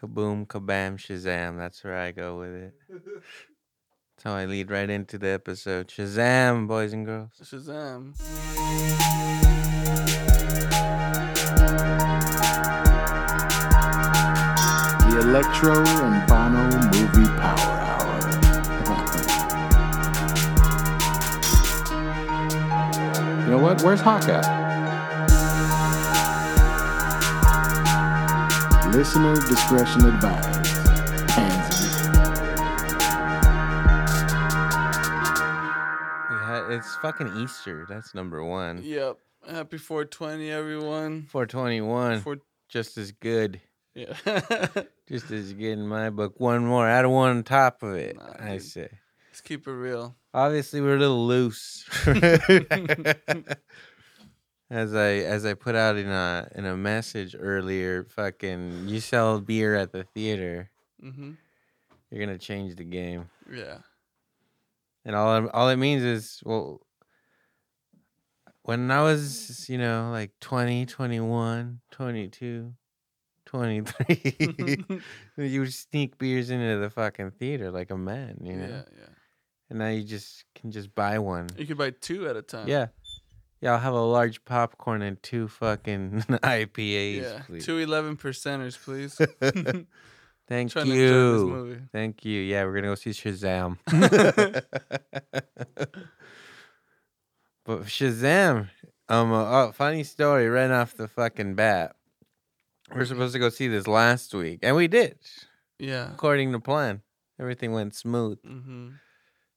Kaboom, kabam, shazam. That's where I go with it. That's how I lead right into the episode. Shazam, boys and girls. Shazam. The Electro and Banno Movie Power Hour. you know what? Where's Hawk at? Listener discretion advised. Pansy. It's fucking Easter. That's number one. Yep. Happy 420, everyone. 421. Four, Just as good. yeah. Just as good in my book. One more. Add a one on top of it. Nah, I dude. say. Let's keep it real. Obviously, we're a little loose. as I as I put out in a in a message earlier, fucking you sell beer at the theater, hmm you're gonna change the game. Yeah. And all it- all it means is well when I was, you know, like 20, 21, 22, 23, you would sneak beers into the fucking theater like a man, you know. Yeah, yeah. And now you just can just buy one. You could buy two at a time. Yeah. Yeah, I'll have a large popcorn and two fucking IPAs, Yeah. please. Two 11 percenters, please. Thank Trying to enjoy this you. Thank you. Yeah, we're gonna go see Shazam. but Shazam, um, uh, oh, funny story right off the fucking bat. We're supposed to go see this last week, and we did, Yeah. according to plan. Everything went smooth. Mm-hmm.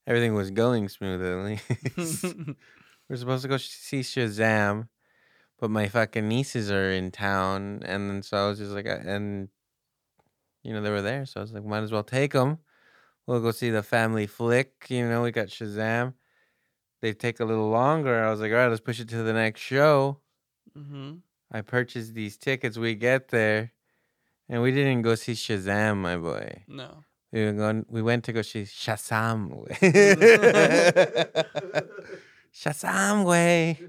Everything was going smooth at least. We're supposed to go see Shazam, but my fucking nieces are in town, and then so I was just like, uh, and you know they were there, so I was like, might as well take them. We'll go see the family flick. You know, we got Shazam. They take a little longer. I was like, all right, let's push it to the next show. mm-hmm. I purchased these tickets. We get there, and we didn't go see Shazam, my boy. No. We were going. We went to go see Shazam. Shazam way.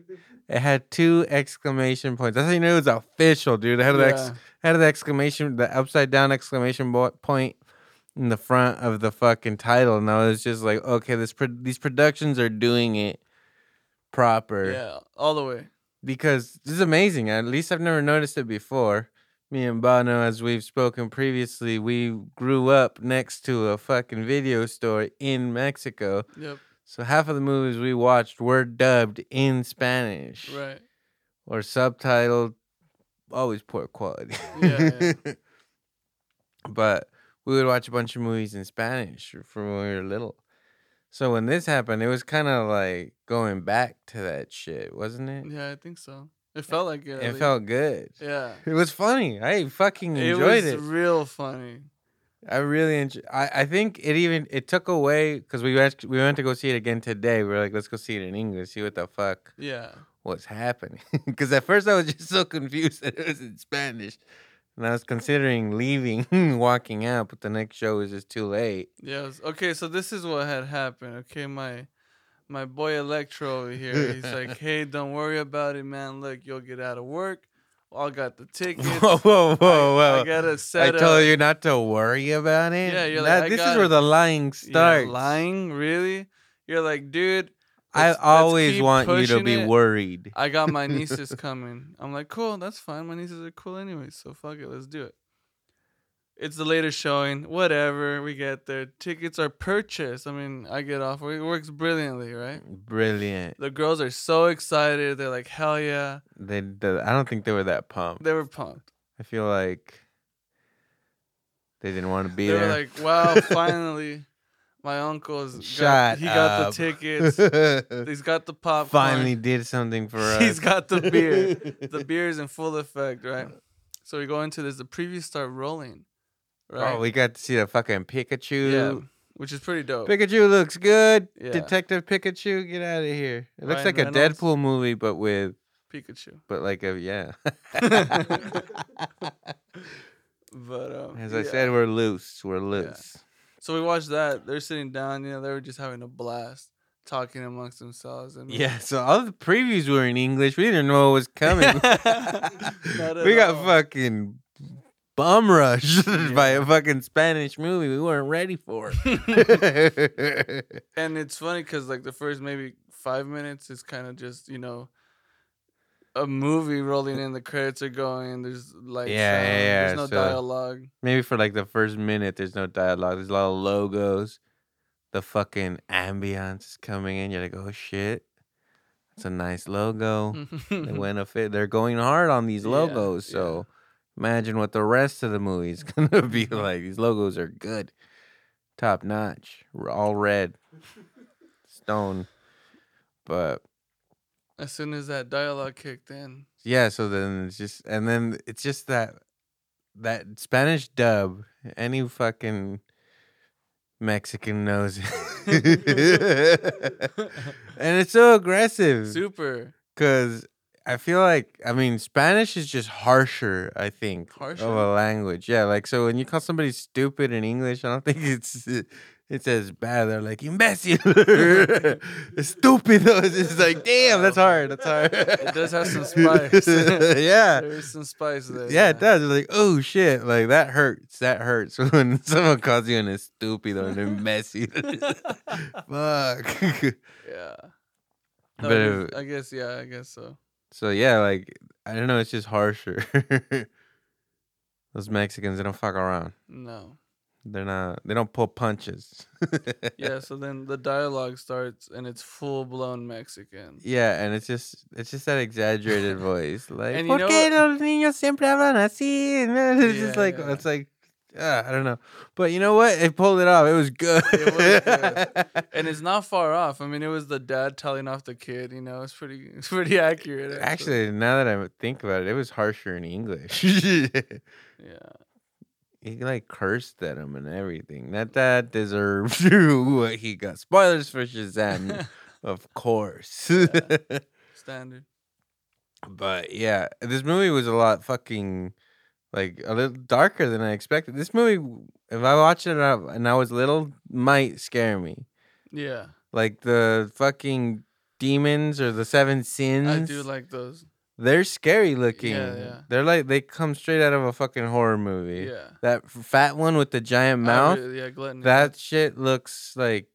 It had two exclamation points. That's how you knew it was official, dude. It had the, ex- had the exclamation, the upside down exclamation point in the front of the fucking title, and I was just like, okay, this pro- these productions are doing it proper Yeah. All the way. because this is amazing. At least I've never noticed it before. Me and Banno, as we've spoken previously, we grew up next to a fucking video store in Mexico. Yep. So half of the movies we watched were dubbed in Spanish Right. or subtitled. Always poor quality. Yeah, but we would watch a bunch of movies in Spanish from when we were little. So when this happened, it was kind of like going back to that shit, wasn't it? Yeah, I think so. It felt like it. It felt good. Yeah. It was funny. I fucking It enjoyed was it. real funny. I really enjoyed. I, I think it even it took away because we went we went to go see it again today. We are like, let's go see it in English, see what the fuck Yeah. what's happening. Because at first I was just so confused that it was in Spanish, and I was considering leaving, walking out, but the next show was just too late. Yes. Okay, so this is what had happened. Okay, my my boy Electro over here. He's like, "Hey, don't worry about it, man. Look, you'll get out of work. I got the tickets. Whoa, whoa, whoa, I whoa! got a I set I told up. you not to worry about it. Yeah, you're like, That- I this is where it. the lying starts. lying, really? You're like, dude. I always want you to be it. worried. I got my nieces coming. I'm like, cool, that's fine. My nieces are cool anyway, so fuck it, let's do it. It's the latest showing, whatever. We get there. Tickets are purchased. I mean, I get off. It works brilliantly, right? Brilliant. The girls are so excited. They're like, hell yeah. They, they, I don't think they were that pumped. They were pumped. I feel like they didn't want to be They there. They were like, wow, finally, my uncle's shot. got, he got up. the tickets. He's got the popcorn. Finally did something for us. He's got the beer. the beer is in full effect, right? So we go into this. The previews start rolling, right? Oh, we got to see the fucking Pikachu. yeah, which is pretty dope. Pikachu looks good. Yeah. Detective Pikachu, get out of here. It looks Ryan like a Deadpool movie, but with, Pikachu. but like a yeah. But um, As I yeah. said, we're loose. We're loose. so we watched that. They're sitting down. You know, they were just having a blast, talking amongst themselves. And Yeah. So all the previews were in English. We didn't know what was coming. We got all. fucking bum rushed by a fucking Spanish movie we weren't ready for. and it's funny because like the first maybe five minutes is kind of just you know a movie rolling in. The credits are going. There's like Yeah, yeah, sound, yeah, There's no so- dialogue. Maybe for like the first minute, there's no dialogue. There's a lot of logos. The fucking ambiance is coming in. You're like, oh shit, it's a nice logo. they went a fit. They're going hard on these Yeah, logos. So imagine what the rest of the movie is gonna be like. These logos are good, top notch, all red, stone. But as soon as that dialogue kicked in, yeah, so then it's just, and then it's just that that Spanish dub. Any fucking Mexican knows it. and it's so aggressive. super Because I feel like, I mean, Spanish is just harsher, I think, Harsher? of a language. Yeah, like, so when you call somebody stupid in English, I don't think it's uh, it's as bad. They're like, imbecile, though. It's just like, damn, that's hard. That's hard. It does have some spice. yeah. there is some spice there. Yeah, it does. It's like, oh shit, like that hurts. That hurts when someone calls you an estúpido and imbecile. Fuck. Yeah. But No, it is- it- I guess yeah, I guess so. So yeah, like I don't know, it's just harsher. Those mm. Mexicans, they don't fuck around. No. They're not. They don't pull punches. Yeah, so then the dialogue starts and it's full blown Mexican. Yeah, and it's just it's just that exaggerated voice, like And you ¿Por qué los niños siempre hablan así? It's just like yeah. it's like uh, I don't know, but you know what? It pulled it off. It was good. It was And it's not far off. I mean, it was the dad telling off the kid. You know, it's pretty, it's pretty accurate. Actually, now that I think about it, it was harsher in English. yeah. he like cursed at him and everything. That dad deserved what he got. Spoilers for Shazam, of course. Standard. but yeah, this movie was a lot fucking like a little darker than I expected. This movie, if I watched it and I was little, might scare me. Yeah, Like the fucking demons or the seven sins. I do like those. They're scary looking. yeah. yeah. They're like they come straight out of a fucking horror movie. Yeah. That fat one with the giant mouth. really- yeah, gluttony. That shit looks like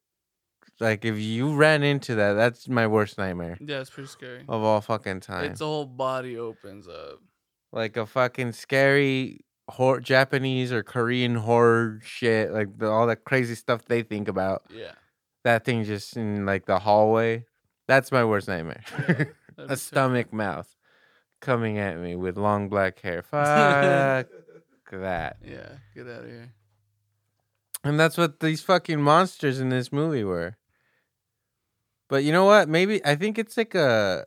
like if you ran into that, that's my worst nightmare Yeah, it's pretty scary. of all fucking time. Its whole body opens up. Like a fucking scary hor- Japanese or Korean horror shit, like the, all that crazy stuff they think about. Yeah. That thing just in like the hallway. That's my worst nightmare. Be a terrible. stomach mouth coming at me with long black hair. Fuck that. Yeah, get out of here. And that's what these fucking monsters in this movie were. But you know what? Maybe I think it's like a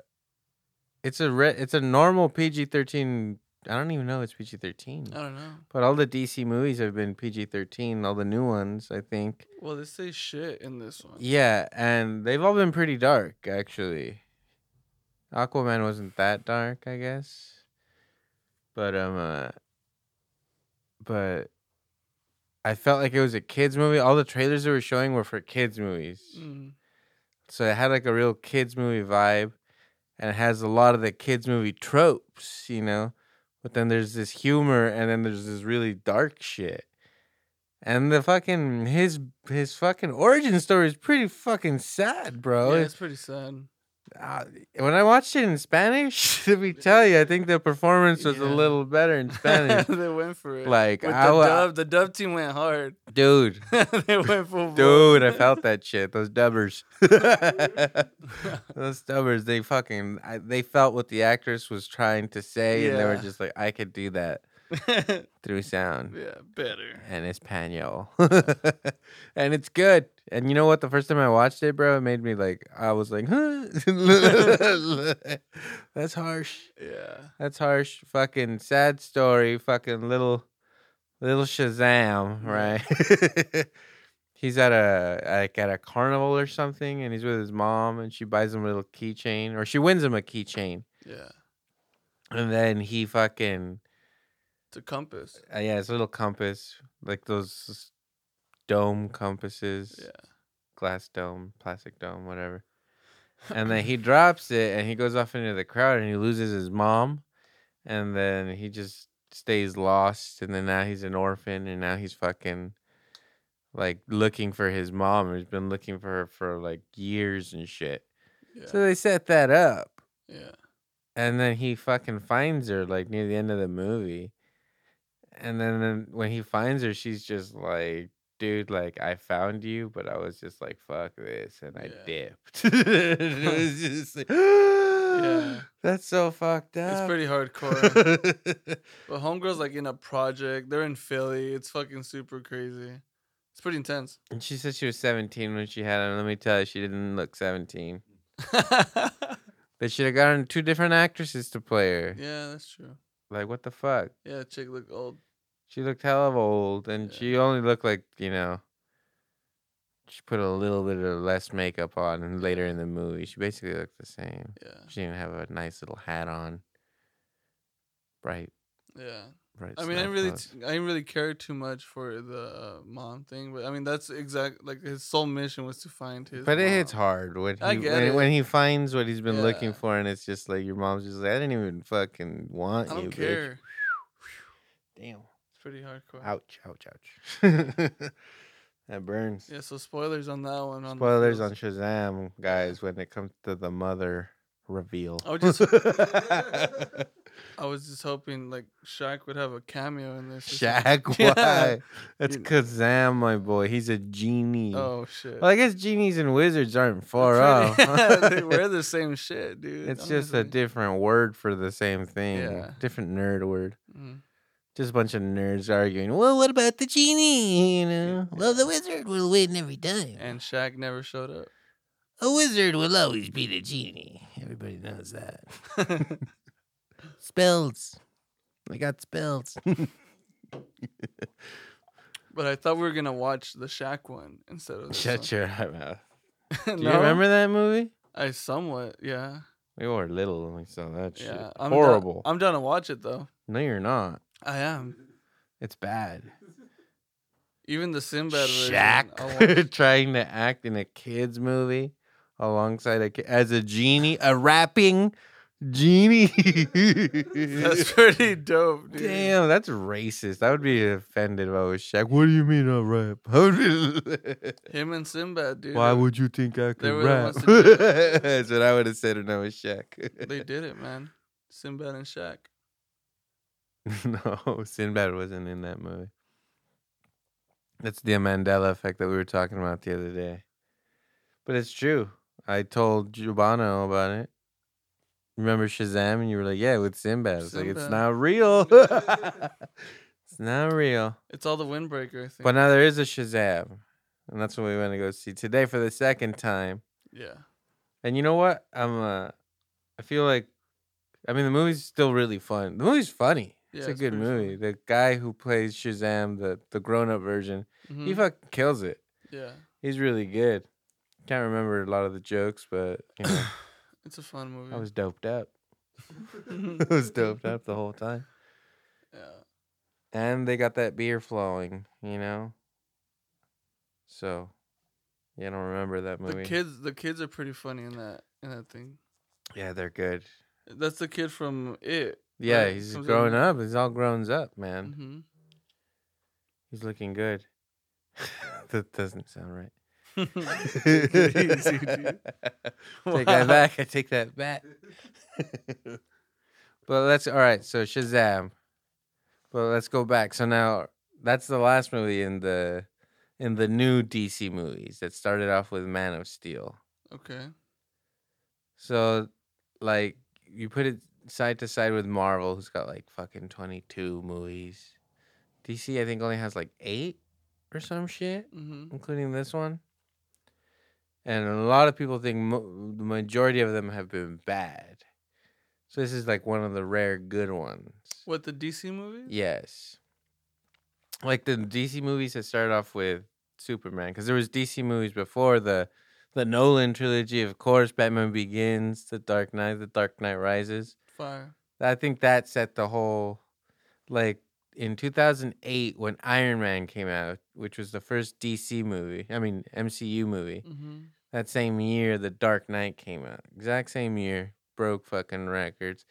it's a re- it's a normal PG-13. I don't even know it's PG-13. I don't know. But all the DC movies have been PG-13, all the new ones, I think. Well, they say shit in this one. Yeah, and they've all been pretty dark actually. Aquaman wasn't that dark, I guess. But um uh, but I felt like it was a kids movie. All the trailers they were showing were for kids movies. Mm. So it had like a real kids movie vibe and it has a lot of the kids movie tropes, you know. But then there's this humor and then there's this really dark shit. And the fucking his his fucking origin story is pretty fucking sad, bro. yeah, it's pretty sad. Uh, when I watched it in Spanish, let me tell you, I think the performance was a little better in Spanish. they went for it. like, With I the dub, the dub team went hard. dude, they went blown. dude, I felt that shit. Those dubbers, those dubbers, they fucking, I, they felt what the actress was trying to say, and they were just like, I could do that through sound. yeah, better. and Espanol. and it's good. And you know what? The first time I watched it, bro, it made me like I was like, huh? That's harsh. Yeah. That's harsh. Fucking sad story. Fucking little little Shazam, right? he's at a like at a carnival or something and he's with his mom and she buys him a little keychain or she wins him a keychain. Yeah. And then he fucking It's a compass. Uh, yeah, it's a little compass, like those dome compasses, Yeah. glass dome, plastic dome, whatever. And then he drops it, and he goes off into the crowd, and he loses his mom, and then he just stays lost, and then now he's an orphan, and now he's fucking like looking for his mom. He's been looking for her for like years and shit. Yeah. So they set that up, yeah. and then he fucking finds her like near the end of the movie, and then, when he finds her, she's just like. Dude, like I found you, but I was just like, "Fuck this," and I Yeah. dipped. it was just like, Yeah. that's so fucked up. It's pretty hardcore. but Homegirl's like in a project. They're in Philly. It's fucking super crazy. It's pretty intense. And she said she was 17 when she had him. Let me tell you, she didn't look 17. They should have gotten two different actresses to play her. yeah, that's true. Like, what the fuck? Yeah, chick looked old. She looked hell of old, and Yeah. she only looked like, you know, she put a little bit of less makeup on, and later in the movie, she basically looked the same. Yeah, She didn't have a nice little hat on. Bright, yeah. Bright. I mean, I really, t- I didn't really care too much for the uh, mom thing, but I mean, that's exact. Like his sole mission was to find his. But it hits hard when he when, when he finds what he's been looking for, and it's just like your mom's just like, I didn't even fucking want I you, don't bitch." care. Damn. It's pretty hardcore. Ouch, ouch, ouch. that burns. Yeah, so spoilers on that one. On Spoilers on. Shazam, guys, when it comes to the mother reveal. Was just, I was just hoping like Shaq would have a cameo in this. Shaq, Yeah. why? That's You know. Kazam, my boy. He's a genie. Oh shit. Well, I guess genies and wizards aren't far off. they wear the same shit, dude. it's just a different word for the same thing. Yeah. Different nerd word. Mhm. Just a bunch of nerds arguing. Well, what about the genie? You know, well, the wizard will win every time. And Shaq never showed up. A wizard will always be the genie. Everybody knows that. Spells. I got spells. But I thought we were gonna watch the Shaq one instead of. this Shut your mouth. one. Do you remember that movie? I somewhat, yeah, We were little when we saw that shit. I'm Horrible. Done, I'm down to watch it though. no, you're not. I am. It's bad. Even the Sinbad version. I'll. Shaq trying to act in a kids movie alongside a ki- as a genie, a rapping genie. That's pretty dope, dude. Damn, that's racist. I would be offended if I was Shaq. What do you mean I rap? Him and Sinbad, dude. Why would you think I could rap? ones to do that's what I would have said if I was Shaq. they did it, man? Sinbad and Shaq. no, Sinbad wasn't in that movie. That's the Mandela effect that we were talking about the other day. But it's true. I told Giovanno about it. Remember Shazam? And you were like, yeah, with Sinbad. It's like, it's Sinbad. not real. it's not real. It's all the windbreaker, I think. But now there is a Shazam. And that's what we want to go see today for the second time. yeah. And you know what? I'm uh I feel like I mean the movie's still really fun. The movie's funny. It's Yeah, a it's good pretty movie. The guy who plays Shazam, the the grown up version, he Mhm. fucking kills it. Yeah. He's really good. Can't remember a lot of the jokes, but you know, It's a fun movie. I was doped up. I was doped up the whole time. yeah. And they got that beer flowing, you know? So yeah, I don't remember that movie. The kids, the kids are pretty funny in that in that thing. yeah, they're good. That's the kid from It. Yeah, Right, he's comes growing up. He's all grown up, man. hmm He's looking good. that doesn't sound right. Easy, dude. take that back. I take that back. but let's all right. So Shazam. But let's go back. So now that's the last movie in the in the new DC movies that started off with Man of Steel. Okay. So like you put it side to side with Marvel, who's got like fucking twenty two movies. DC I think only has like eight or some shit hmm including this one. And a lot of people think mo- the majority of them have been bad. So this is like one of the rare good ones. What the DC movie? Yes. Like the DC movies that started off with Superman because there was DC movies before the the Nolan trilogy, of course, Batman Begins, The Dark Knight, The Dark Knight Rises. Fire. I think that set the whole like in 2008 when Iron Man came out, which was the first DC movie, I mean MCU movie. hmm That same year The Dark Knight came out. Exact same year, broke fucking records.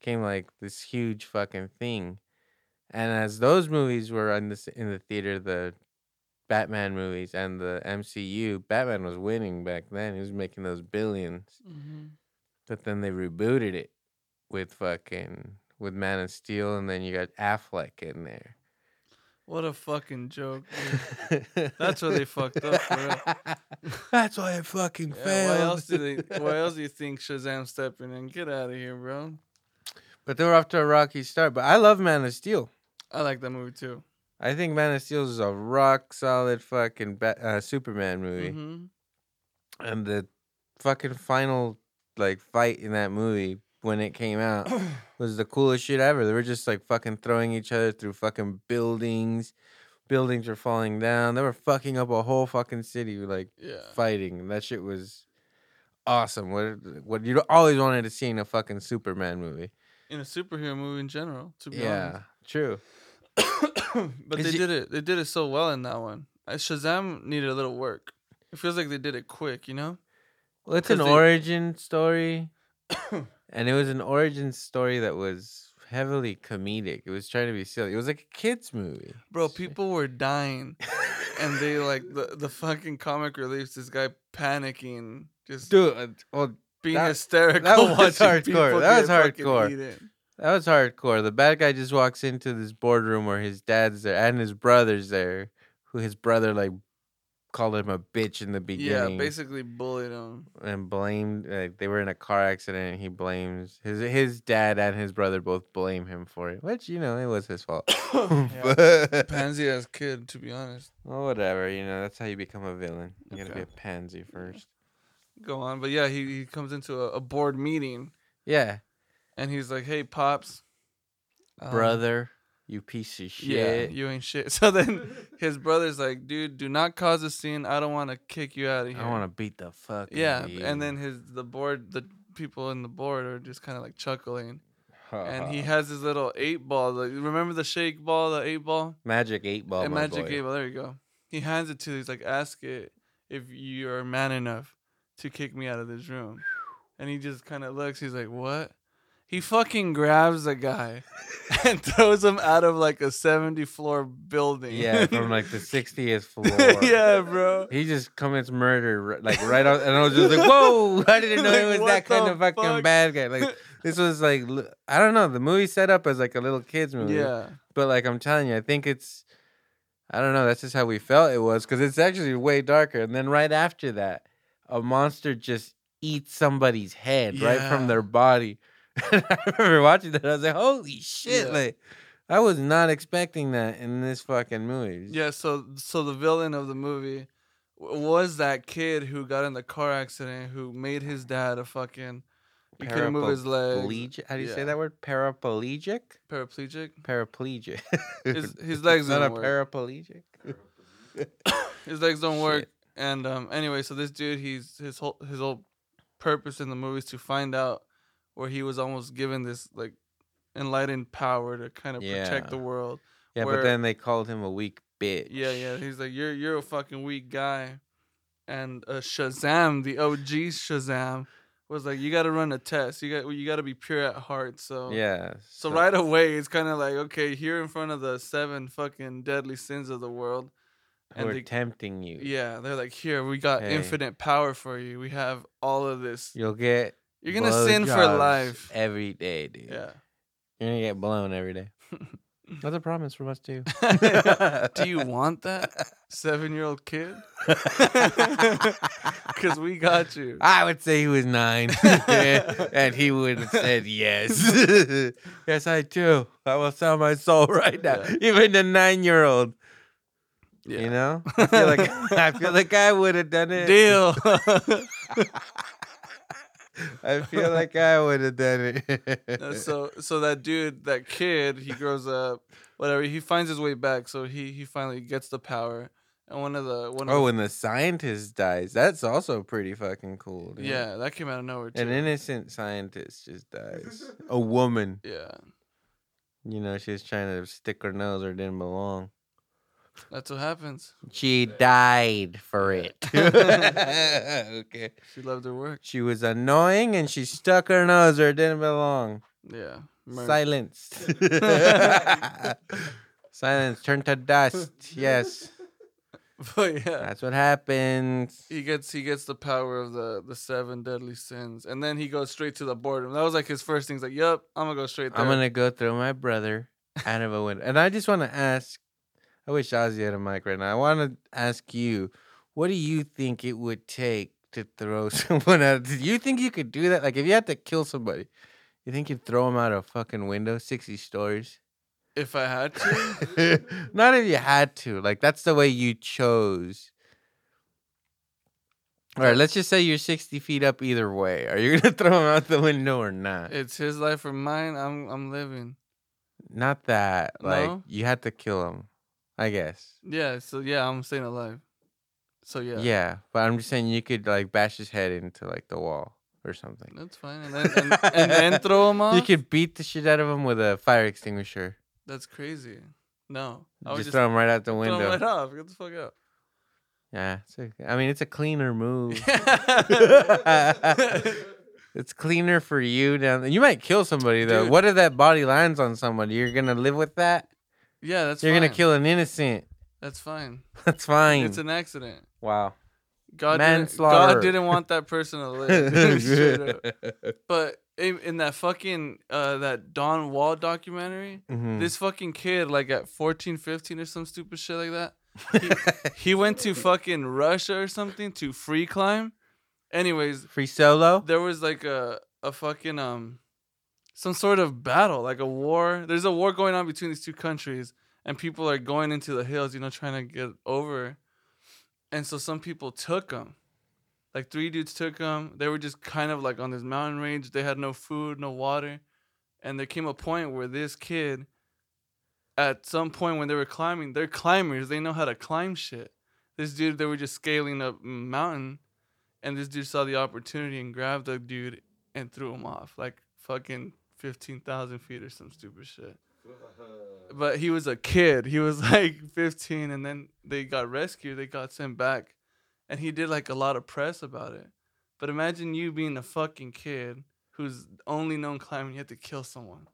Became like this huge fucking thing. And as those movies were in the in the theater, the Batman movies and the MCU, Batman was winning back then. He was making those billions. Mhm. But then they rebooted it with fucking with Man of Steel, and then you got Affleck in there. What a fucking joke. dude. That's where they fucked up, real. That's why it fucking Yeah, failed. why else do they? Why else do you think Shazam stepping in? Get out of here, bro. But they were off to a rocky start. But I love Man of Steel. I like that movie too. I think Man of Steel is a rock solid fucking ba- uh, Superman movie. hmm And the fucking final like fight in that movie when it came out was the coolest shit ever. They were just like fucking throwing each other through fucking buildings. Buildings were falling down. They were fucking up a whole fucking city like Yeah. fighting. That shit was awesome. What what you always wanted to see in a fucking Superman movie. In a superhero movie in general, to be Yeah, true. but they it- did it. They did it so well in that one. Uh, Shazam needed a little work. It feels like they did it quick, you know? Well, it's an they- origin story, and it was an origin story that was heavily comedic. It was trying to be silly. It was like a kids movie. Bro, people were dying. and they like the, the fucking comic reliefs, this guy panicking, just dude. uh, Well, being that- hysterical. that was hardcore. That was hardcore. that was hardcore. The bad guy just walks into this boardroom where his dad's there and his brother's there, who his brother like called him a bitch in the beginning. Yeah, basically bullied him. and blamed like they were in a car accident. and He blames his his dad and his brother both blame him for it, which you know it was his fault. But- Pansy ass kid, to be honest. well, whatever, you know that's how you become a villain. You gotta be a pansy first. Go on, but yeah, he, he comes into a, a board meeting Yeah, and he's like, "Hey, pops, um, brother, you piece of shit. yeah, you ain't shit." So then his brother's like, "Dude, do not cause a scene. I don't want to kick you out of here." I want to beat the fuck. Yeah, out of and then his the board, the people in the board are just kind of like chuckling, and he has his little eight ball. Like, remember the shake ball, the eight ball, magic eight ball. and magic boy. eight ball. There you go. He hands it to. He's like, "Ask it if you are man enough to kick me out of this room," and he just kind of looks. He's like, "What?" He fucking grabs a guy and throws him out of like a seventy floor building. Yeah, from like the sixtieth floor. yeah, bro. He just commits murder like right on, and I was just like, "Whoa!" I didn't know he Like, was that kind of fucking fuck? bad guy. Like this was like I don't know. The movie set up as like a little kids movie. Yeah. But like I'm telling you, I think it's I don't know. That's just how we felt it was because it's actually way darker. And then right after that, a monster just eats somebody's head right from their body. I remember watching that. I was like, "Holy shit!" Yeah. Like I was not expecting that in this fucking movie. Yeah, so so the villain of the movie was that kid who got in the car accident who made his dad a fucking he couldn't move his legs. How do you say that word? Paraplegic. Paraplegic. Paraplegic. His his legs not a work. paraplegic. his legs don't work. And um anyway, so this dude he's his whole his whole purpose in the movie is to find out where he was almost given this like enlightened power to kind of protect the world. Yeah, Where- but then they called him a weak bitch. Yeah, yeah. He's like, you're you're a fucking weak guy, and uh, Shazam, the OG Shazam, was like, you got to run a test. You got you got to be pure at heart. So Yeah. So right away, it's kind of like, okay, here in front of the seven fucking deadly sins of the world, and they- tempting you. yeah, they're like, here we got Hey. infinite power for you. We have all of this. You'll get. You're gonna sin for life. every day, dude. Yeah. You're gonna get blown every day. That's a promise from us too. Do you want that, seven year old kid? Because we got you. I would say he was nine, and he would have said yes. yes, I do. I will sell my soul right now, Yeah. even the nine-year-old. Yeah. You know, I feel like I feel like I would have done it. Deal. I feel like I would have done it. so so that dude, that kid, he grows up, whatever. He finds his way back. So he he finally gets the power. And one of the one of oh, the, when the scientist dies, that's also pretty fucking cool. dude. yeah, that came out of nowhere too. An innocent scientist just dies. A woman, yeah, you know, she was trying to stick her nose or didn't belong. That's what happens. She died for it. okay. She loved her work. She was annoying and she stuck her nose or it didn't belong. Yeah, Murder. Silence. Silence. Turn to dust. Yes, But yeah, that's what happens. he gets he gets the power of the the seven deadly sins, and then he goes straight to the boredom. That was like his first thing. He's like, "Yep, I'm gonna go straight there." I'm gonna go throw my brother out of a window. And I just want to ask. I wish Ozzy had a mic right now. I want to ask you, what do you think it would take to throw someone out? Do you think you could do that? Like, if you had to kill somebody, you think you'd throw them out of a fucking window, sixty stories? if I had to, Not if you had to. Like, that's the way you chose. All right, let's just say you're sixty feet up either way. Are you gonna throw him out the window or not? it's his life or mine. I'm I'm living. Not that. Like No? you had to kill him, I guess. Yeah, so yeah, I'm staying alive. So yeah, Yeah. but I'm just saying you could like bash his head into like the wall or something. that's fine. And then and, and then throw him off. You could beat the shit out of him with a fire extinguisher. That's crazy. No, I would Just, just throw him right out the window. throw him right off. Get the fuck out. Yeah, it's a, I mean it's a cleaner move. it's cleaner for you down there. You might kill somebody though. Dude. What if that body lands on somebody? You're gonna live with that? Yeah, that's You're fine. gonna kill an innocent. That's fine. That's fine. It's an accident. wow. God didn't, God didn't want that person to live. But in, in that fucking uh that Dawn Wall documentary, Mhm. this fucking kid like at 14, 15 or some stupid shit like that, he went to fucking Russia or something to free climb. Anyways, Free solo? there was like a a fucking um some sort of battle, like a war. There's a war going on between these two countries, and people are going into the hills, you know, trying to get over. And so some people took them. Like three dudes took them. They were just kind of like on this mountain range. They had no food, no water. And there came a point where this kid, at some point when they were climbing, they're climbers. They know how to climb shit. This dude, they were just scaling up a mountain and this dude saw the opportunity and grabbed the dude and threw him off like fucking 15,000 feet or some stupid shit. But he was a kid. He was like 15 and then they got rescued. They got sent back. And he did like a lot of press about it. But imagine you being a fucking kid who's only known climbing, you have to kill someone.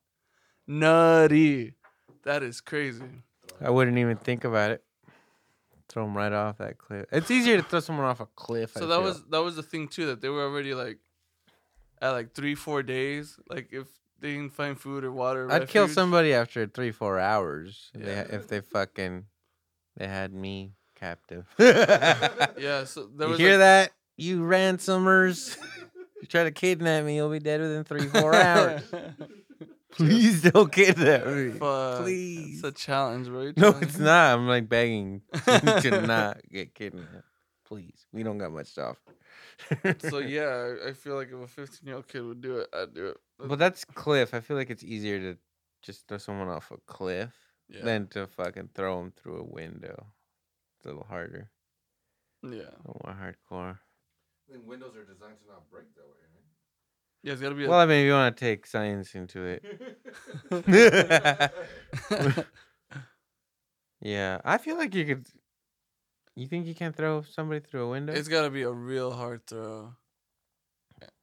Nutty. That is crazy. I wouldn't even think about it. Throw him right off that cliff. It's easier to throw someone off a cliff. I So that feel. was that was the thing too that they were already like at like three four days. Like if they didn't find food or water, I'd kill somebody after three, four hours. If, they, Yeah. ha- if they fucking they had me captive. Yeah, so there you was hear like, that? You ransomers! you try to kidnap me, you'll be dead within three, four hours. Please don't kidnap me. Fuck, Please. it's a challenge. You're No, it's not. I'm like begging to not get kidnapped. Please, we don't got much to offer. So yeah, I- I feel like if a 15 year old kid would do it, I'd do it. But that's cliff. I feel like it's easier to just throw someone off a cliff yeah, than to fucking throw them through a window. It's a little harder, yeah, a little more hardcore. I think windows are designed to not break that way, yeah. It's gotta be. Well, I mean, if you want to take science into it, yeah, I feel like you could. You think you can throw somebody through a window? it's gotta be a real hard throw.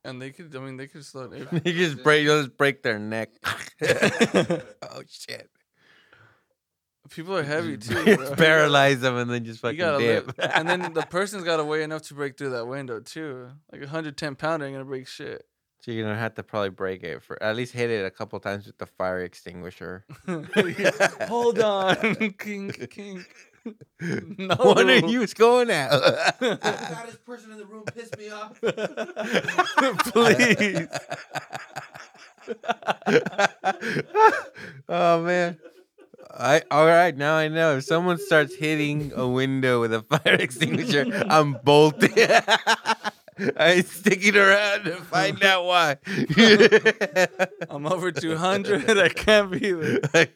And they could, I mean, they could slow it. you just break, you'll just break their neck. oh shit! People are heavy too. Bro. paralyze them and then just You fucking gotta dip. live. and then the person's got to weigh enough to break through that window too. Like a 110 pounder ain't gonna break shit. So you're gonna have to probably break it for at least hit it a couple times with the fire extinguisher. Hold on, kink, kink. No, One of you's going out. The fattest person in the room pissed me off. please. oh man. I all right, now I know. If someone starts hitting a window with a fire extinguisher, I'm bolting. I ain't sticking around to find out why. I'm over 200. I can't be there. I,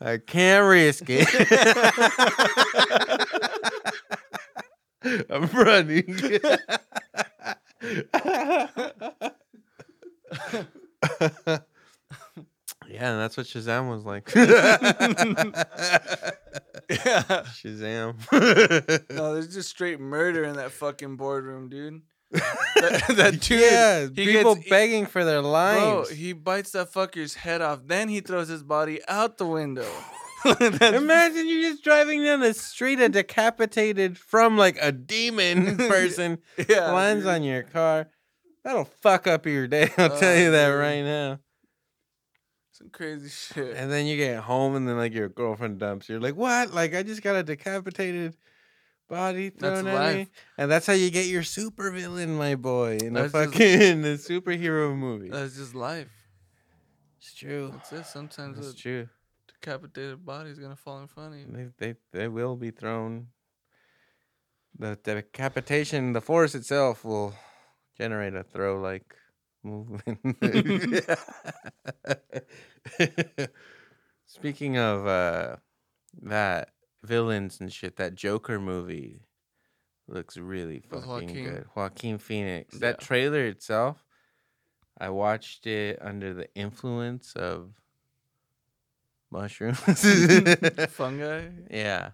I can't risk it. I'm running. yeah, and that's what Shazam was like. Yeah. Shazam. No, there's just straight murder in that fucking boardroom, dude. that, that dude, yeah, people gets- begging for their bro, lives. he bites that fucker's head off. Then he throws his body out the window. Imagine you're just driving down the street, a decapitated from like a demon person yeah, lands dude. on your car. That'll fuck up your day. I'll oh, tell Oh, you that dude. right now. some crazy shit. And then you get home, and then like your girlfriend dumps. you. You're like, what? Like I just got a decapitated body That's thrown at me, and that's how you get your supervillain, my boy, in a That's just- fucking a superhero movie. That's just life. it's true. That's it. Sometimes It's true. decapitated body is gonna fall in front of you. They they they will be thrown. The decapitation, the force itself will generate a throw like movement. Speaking of uh, that villains and shit, that Joker movie looks really With fucking Joaquin? good. Joaquin Phoenix. That trailer itself, I watched it under the influence of mushrooms. Fungi. yeah.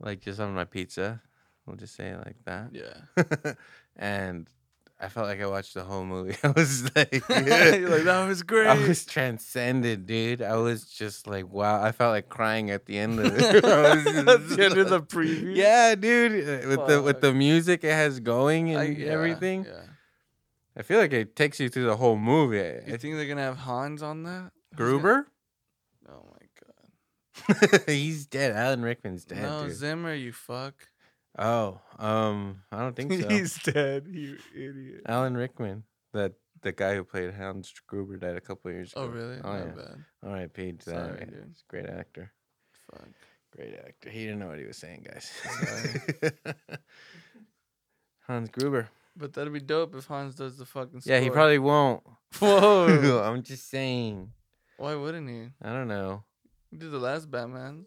Like just on my pizza. We'll just say it like that. Yeah. and I felt like I watched the whole movie. I was like, like that was great. I was transcended, dude. I was just like, wow. I felt like crying at the end of it. The end of the preview. Yeah, dude. uh, With the with the music it has going and I- yeah, everything. Yeah. I feel like it takes you through the whole movie. You I- think they're gonna have Hans on that? Gonna- Gruber? Oh my god. He's dead. Alan Rickman's dead, no, dude. Zimmer, you fuck. Oh, um, I don't think so. He's dead, you idiot. Alan Rickman, that the guy who played Hans Gruber, died a couple years ago. Oh really? Oh My yeah. bad. All right, Pete. Sorry, guy. dude. He's a great actor. Fuck. Great actor. He didn't know what he was saying, guys. Hans Gruber. But that'd be dope if Hans does the fucking. Yeah, he probably won't. Whoa. I'm just saying. Why wouldn't he? I don't know. He did the last Batman.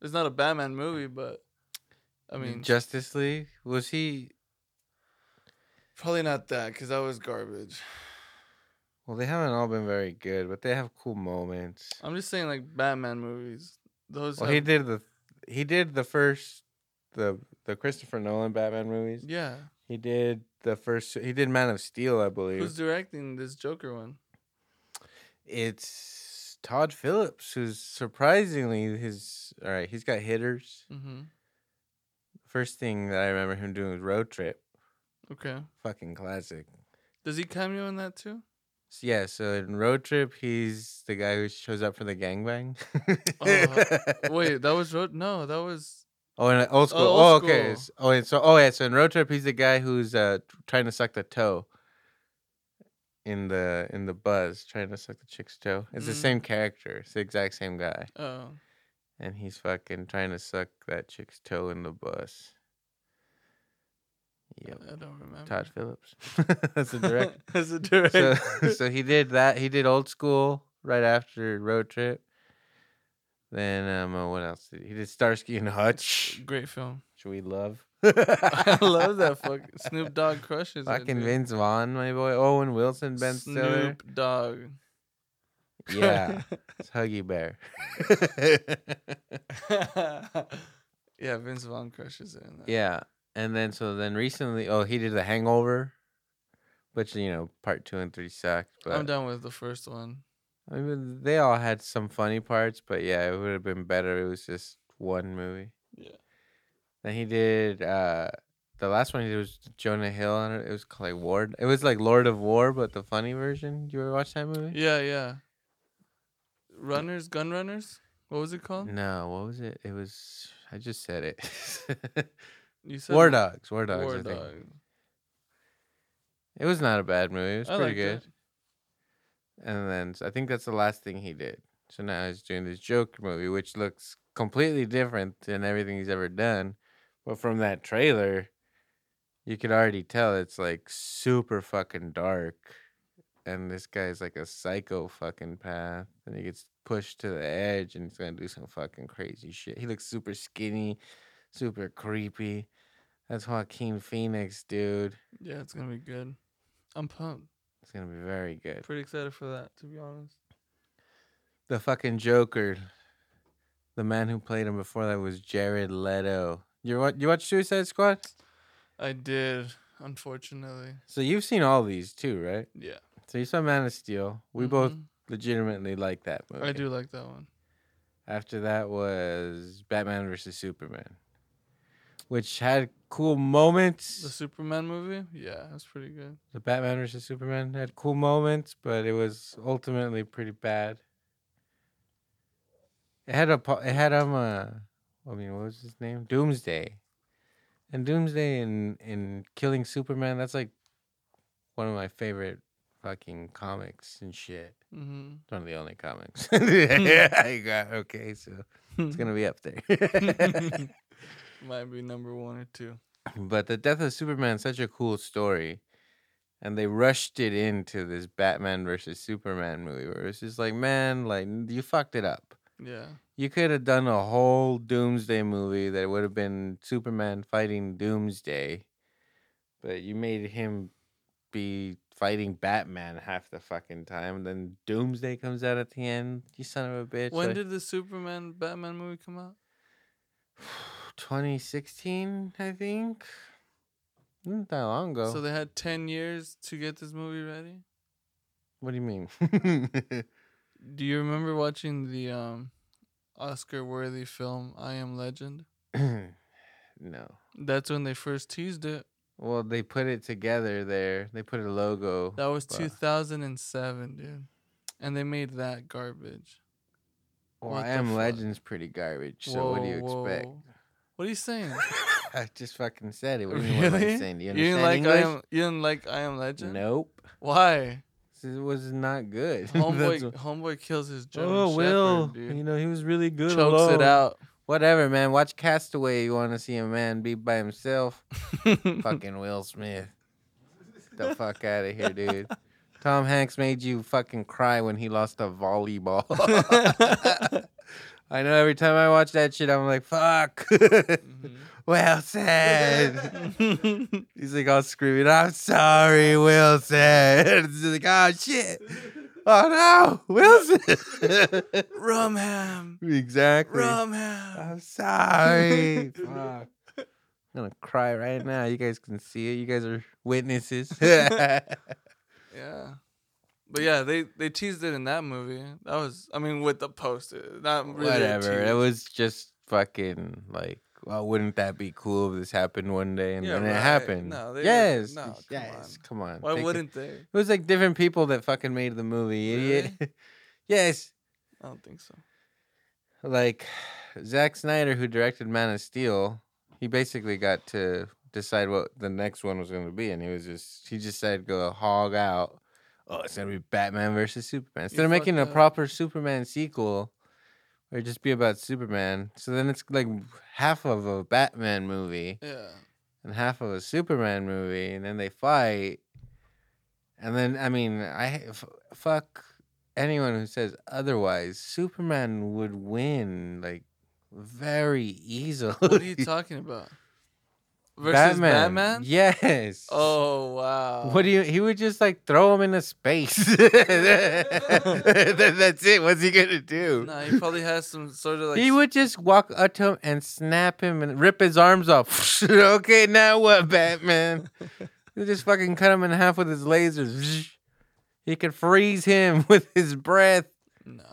It's not a Batman movie, but I mean, Justice League was he? probably not that because that was garbage. Well, they haven't all been very good, but they have cool moments. I'm just saying, like Batman movies. Those. Well, he did the he did the first the the Christopher Nolan Batman movies. Yeah. He did the first. He did Man of Steel, I believe. Who's directing this Joker one? It's Todd Phillips, who's surprisingly his. All right, he's got hitters. Mm-hmm. First thing that I remember him doing was Road Trip. Okay. Fucking classic. Does he cameo in that too? Yeah, so in Road Trip, he's the guy who shows up for the gangbang. Oh, Wait, that was Road. No, that was. Oh, in old school. old Oh, okay. school. Oh, and so oh yeah. So in Road Trip, he's the guy who's uh trying to suck the toe. In the in the buzz, trying to suck the chick's toe. It's the Mm. same character. It's the exact same guy, Oh, and he's fucking trying to suck that chick's toe in the bus. Yep. I don't remember. Todd Phillips. That's the director. As a so, so he did that. He did Old School right after Road Trip. Then um, uh, what else did he, he did? Starsky and Hutch, Great film. which we love. I love that fucking Snoop Dogg crushes. it, Fucking dude. Vince Vaughn, my boy. Owen Wilson, Ben Stiller. Snoop Dogg. Yeah, it's Huggy Bear. yeah, Vince Vaughn crushes it. In that. yeah, and then so then recently, oh, he did The Hangover, which you know part two and three sucked. But I'm done with the first one. I mean, they all had some funny parts, but yeah, it would have been better. It was just one movie. Yeah. Then he did uh the last one he did was Jonah Hill on it. It was called like Ward. It was like Lord of War, but the funny version. You ever watch that movie? Yeah, yeah. Runners, gun runners. What was it called? No, what was it? It was I just said it. You said War Dogs. War Dogs. War I think. Dog. It was not a bad movie. It was I pretty good. it. And then I think that's the last thing he did. So now he's doing this Joker movie, which looks completely different than everything he's ever done. But from that trailer, you could already tell it's like super fucking dark. And this guy's like a psycho fucking path. And he gets pushed to the edge and he's gonna do some fucking crazy shit. He looks super skinny, super creepy. That's Joaquin Phoenix, dude. Yeah, it's gonna be good. I'm pumped. It's gonna be very good. Pretty excited for that, to be honest. The fucking Joker. The man who played him before that was Jared Leto. You watch? You watch Suicide Squad? I did. Unfortunately, So you've seen all these too, right? yeah. So you saw Man of Steel. We both Mhm. Legitimately like that movie. I do like that one. After that was Batman versus Superman, which had cool moments. The Superman movie, yeah, that's pretty good. The Batman versus Superman had cool moments, but it was ultimately pretty bad. It had a it had um uh, I mean what was his name Doomsday, and Doomsday in in killing Superman that's like one of my favorite fucking comics and shit. hmm It's one of the only comics. I got okay, so it's gonna be up there. Might be number one or two. But the death of Superman such a cool story. And they rushed it into this Batman versus Superman movie where it's just like, man, like you fucked it up. Yeah. You could have done a whole Doomsday movie that would have been Superman fighting Doomsday, but you made him be fighting Batman half the fucking time. Then Doomsday comes out at the end. You son of a bitch. When Like, did the Superman Batman movie come out? 2016, I think. Not that long ago. So they had ten years to get this movie ready. what do you mean? Do you remember watching the um, Oscar-worthy film "I Am Legend"? no. That's when they first teased it. Well, they put it together there. They put a logo. That was Wow. 2007, dude, and they made that garbage. Well, what I am fuck? Legend's pretty garbage. So what do you expect? whoa. What are you saying? I just fucking said it. What do you? What Really? saying? Do you You understand didn't like I am. You didn't like I Am Legend. Nope. Why? It was not good. Homeboy, what- Homeboy kills his oh, German oh, Shepherd, Will. dude. You know he was really good. Chokes it out. Whatever, man. Watch Castaway. You want to see a man be by himself? fucking Will Smith. the fuck out of here, dude. Tom Hanks made you fucking cry when he lost a volleyball. I know every time I watch that shit, I'm like, fuck. Mhm. well said. He's like all screaming, I'm sorry, Wilson. It's like, oh shit. Oh no, Wilson. Rumham. exactly. Rumham. I'm sorry. Fuck. I'm gonna cry right now. You guys can see it. You guys are witnesses. Yeah. But yeah, they they teased it in that movie. That was, I mean, with the poster, not really. Whatever. It was just fucking like, well, wouldn't that be cool if this happened one day and Yeah, then it happened? No, they- yes. no, come yes. Come on. Why Take wouldn't they? It was like different people that fucking made the movie, idiot. yes. I don't think so. Like Zack Snyder, who directed Man of Steel, he basically got to decide what the next one was going to be, and he was just he just said go hog out. Oh, it's gonna be Batman versus Superman. Instead of making a up. proper Superman sequel, or just be about Superman. So then it's like half of a Batman movie Yeah. and half of a Superman movie, and then they fight. And then, I mean, I f- fuck anyone who says otherwise. Superman would win like very easily. What are you talking about? Versus Batman? Yes. Oh wow. What do you? He would just like throw him into space. That- That's it. What's he gonna do? Nah, he probably has some sort of like. he would just walk up to him and snap him and rip his arms off. okay, now what, Batman? he just fucking cut him in half with his lasers. He could freeze him with his breath. No.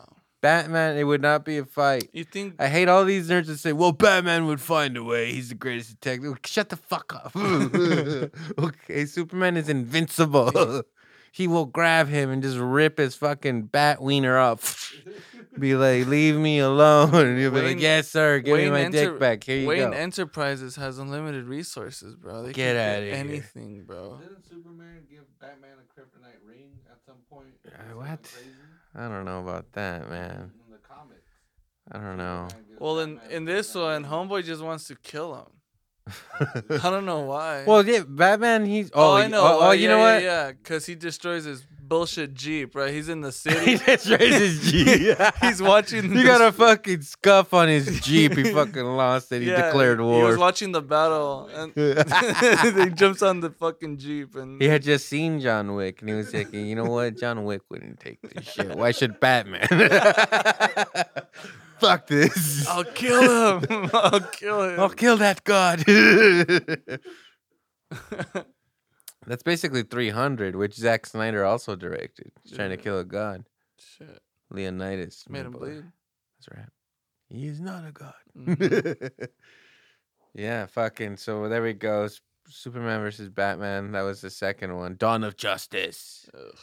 Batman, it would not be a fight. You think? I hate all these nerds that say, "Well, Batman would find a way. He's the greatest detective." Shut the fuck up. okay, Superman is invincible. he will grab him and just rip his fucking bat wiener off. be like, "Leave me alone." And he'll be Wayne- like, "Yes, sir. Give me my Enter- dick back. Here you Wayne go." Enterprises has unlimited resources, bro. They Get can outta get here. anything, bro. Didn't Superman give Batman a kryptonite ring at some point? Uh, Something what? Crazy? I don't know about that, man. In the comics. I don't know. Well, in in this one. Homeboy just wants to kill him. I don't know why. well, yeah, Batman. He's oh, oh, I know. Oh, oh, why. you yeah, know what? Yeah, because he destroys his bullshit jeep. Right, he's in the he city. destroys his Jeep. he's watching. He got a fucking scuff on his Jeep. He fucking lost it. He Yeah, declared war. He was watching the battle, and he jumps on the fucking jeep, and he had just seen John Wick and he was thinking, you know what? John Wick wouldn't take this shit. Why should Batman? Fuck this. I'll kill him. I'll kill him. I'll kill that god. That's basically 300, which Zack Snyder also directed. He's trying to kill a god. Shit. Leonidas. my Made him bleed. That's right. He is not a god. Mhm. yeah, fucking. So there we go. Superman versus Batman. That was the second one. Dawn of Justice. Ugh.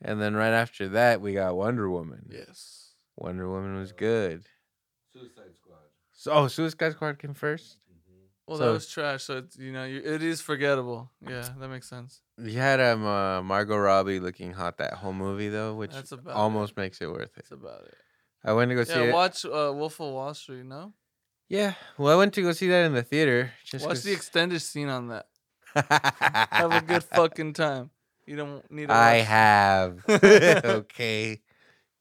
And then right after that, we got Wonder Woman. Yes. Wonder Woman was good. Suicide Squad. So, oh, Suicide Squad came first. Well, So- that was trash. So it's, you know, you, it is forgettable. Yeah, that makes sense. You had um uh, Margot Robbie looking hot that whole movie though, which about it. almost makes it worth it. That's about it. I went to go see Yeah, watch uh, Wolf of Wall Street. No, Yeah, well, I went to go see that in the theater. Just watch the 'cause- extended scene on that. Have a good fucking time. You don't need. To I have. okay.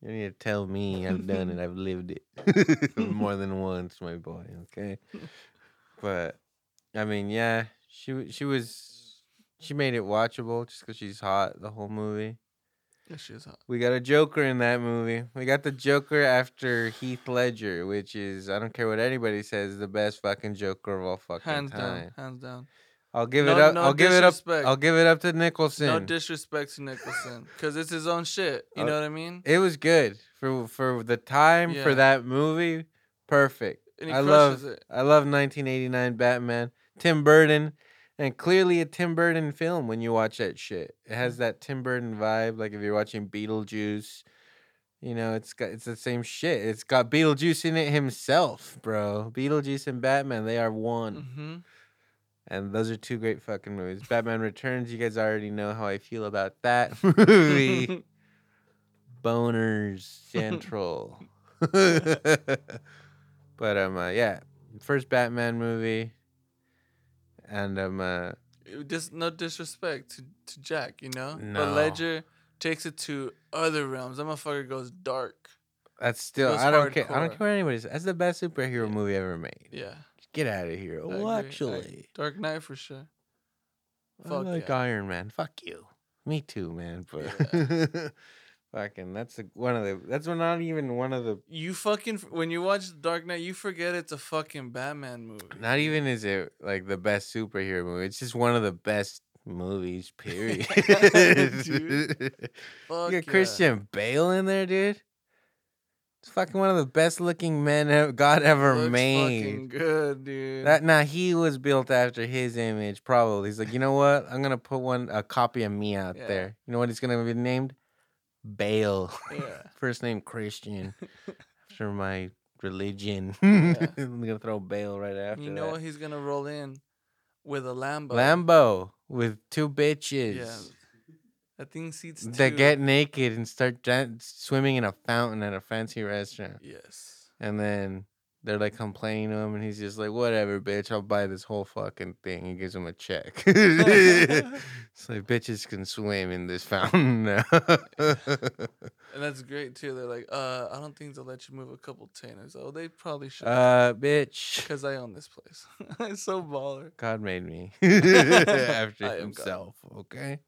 You need to tell me I've done it. I've lived it more than once, my boy. Okay. But I mean, yeah, she she was she made it watchable just because she's hot the whole movie. Yeah, she is hot. We got a Joker in that movie. We got the Joker after Heath Ledger, which is I don't care what anybody says, the best fucking Joker of all fucking Hands time. down. Hands down. I'll give No- it up. no I'll give it up. I'll give it up to Nicholson. No disrespect to Nicholson, because it's his own shit. You Uh, know what I mean? It was good for for the time for that movie. Perfect. And he I love it. I love 1989 Batman. Tim Burton, and clearly a Tim Burton film when you watch that shit. It Mm. has that Tim Burton vibe. Like if you're watching Beetlejuice, you know it's got it's the same shit. It's got Beetlejuice in it himself, bro. Beetlejuice and Batman, they are one. Mm-hmm. And those are two great fucking movies. Batman Returns, you guys already know how I feel about that movie. Boners Central. but um uh, yeah, first Batman movie. And um uh Just no disrespect to, to Jack, you know. No. But Ledger takes it to other realms. That motherfucker goes dark. that's still I don't care I don't care what anybody says. That's the best superhero movie ever made. Yeah. Get out of here. I Oh, agree. I- actually. Dark Knight for sure. I Fuck like yeah. Iron Man. Fuck you. Me too, man. But fucking that's a, one of the that's not even one of the You fucking when you watch Dark Knight, you forget it's a fucking Batman movie. Not even is it like the best superhero movie. It's just one of the best movies. Period. You got yeah. Christian Bale in there, dude. It's fucking one of the best looking men God ever Looks made. fucking good, dude. That now he was built after his image, probably. He's like, you know what? I'm gonna put one a copy of me out Yeah. there. You know what he's gonna be named? Bale. yeah. First name Christian. after my religion. Yeah. I'm gonna throw Bale right after You know that. what he's gonna roll in with a Lambo. Lambo with two bitches Yeah. That thing seats that two. get naked and start dan- swimming in a fountain at a fancy restaurant. Yes. And then they're like complaining to him, and he's just like, whatever, bitch, I'll buy this whole fucking thing. He gives him a check. it's like, bitches can swim in this fountain now. And that's great too. They're like, uh, I don't think they'll let you move a couple tainers. Oh, they probably should. uh, bitch. Because I own this place. it's so baller. God made me after God. himself. Okay.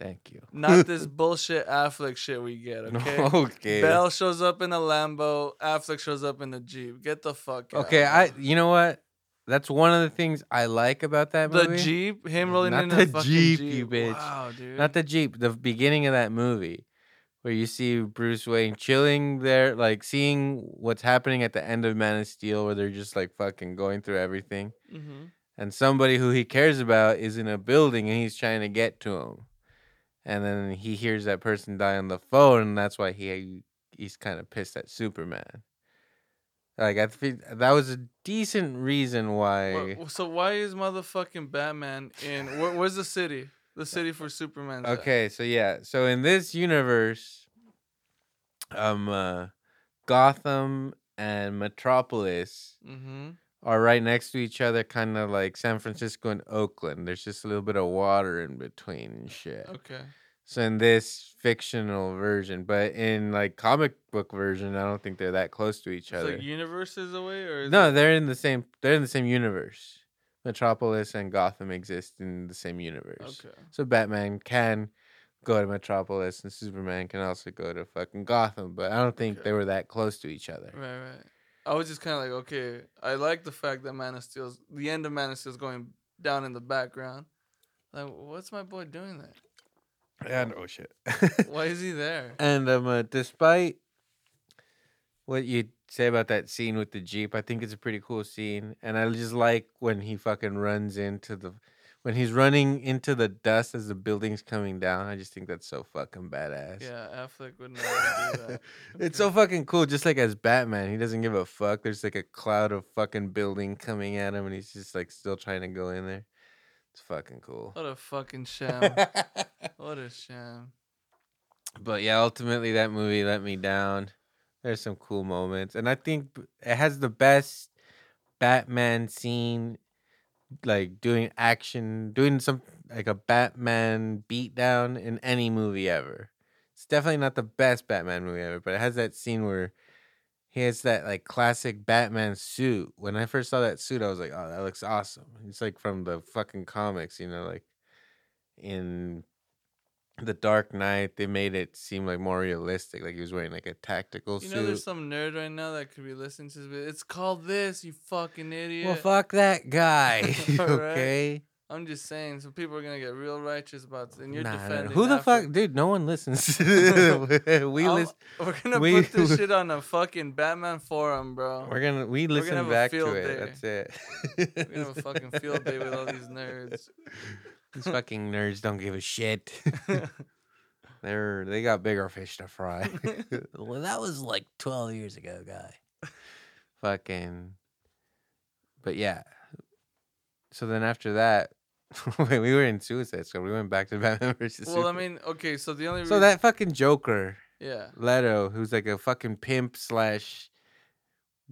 Thank you. Not this bullshit Affleck shit we get, okay? Okay. Bale shows up in a Lambo. Affleck shows up in a Jeep. Get the fuck out. Okay, I. You know what? That's one of the things I like about that movie. The. Jeep, him rolling Not in the fucking Jeep, Jeep, you bitch. Wow, dude. Not the Jeep. The beginning of that movie, where you see Bruce Wayne chilling there, like seeing what's happening at the end of Man of Steel, where they're just like fucking going through everything, hmm and somebody who he cares about is in a building, and he's trying to get to him, and then he hears that person die on the phone, and that's why he he's kind of pissed at Superman. Like I think that was a decent reason why. so why is motherfucking Batman in? Where, where's the city? The city for Superman. Okay, so yeah, so in this universe, um, uh, Gotham and Metropolis Mm-hmm. Are right next to each other, kind of like San Francisco and Oakland. There's just a little bit of water in between and shit. Okay. So in this fictional version, but in like comic book version, I don't think they're that close to each It's other. like universes away, or no, it- they're in the same. They're in the same universe. Metropolis and Gotham exist in the same universe. Okay. So Batman can go to Metropolis and Superman can also go to fucking Gotham, but I don't think Okay. they were that close to each other. Right, right. I was just kind of like, okay, I like the fact that Man of Steel's the end of Man of Steel's going down in the background, Like, what's my boy doing there? And oh shit. Why is he there? and um, uh, despite what you say about that scene with the jeep, I think it's a pretty cool scene, and I just like when he fucking runs into the when he's running into the dust as the building's coming down. I just think that's so fucking badass. Yeah, Affleck would never do that. It's so fucking cool. Just like as Batman, he doesn't give a fuck. There's like a cloud of fucking building coming at him, and he's just like still trying to go in there. It's fucking cool. What a fucking sham. what a sham. but yeah, ultimately that movie let me down. There's some cool moments, and I think it has the best Batman scene, like doing action, doing some like a Batman beatdown in any movie ever. It's definitely not the best Batman movie ever, but it has that scene where he has that like classic Batman suit. When I first saw that suit, I was like, "Oh, that looks awesome!" It's like from the fucking comics, you know, like in the Dark Knight, they made it seem like more realistic, like he was wearing like a tactical suit. You know, there's some nerd right now that could be listening to this. But it's called this, you fucking idiot. Well, fuck that guy. Okay. I'm just saying, so people are gonna get real righteous about it, and you're Nah, defending. Who the fuck, dude? No one listens. we listen. We're gonna we- put this shit on a fucking Batman forum, bro. We're gonna we gonna listen have a back to it. day. That's it. We're gonna have a fucking field day with all these nerds. These fucking nerds don't give a shit. They're they got bigger fish to fry. well, that was like twelve years ago, guy. fucking. But yeah. So then after that, wait, we were in Suicide Squad. We went back to Batman versus. well, I mean, okay, so the only so that fucking Joker, yeah, Leto, who's like a fucking pimp slash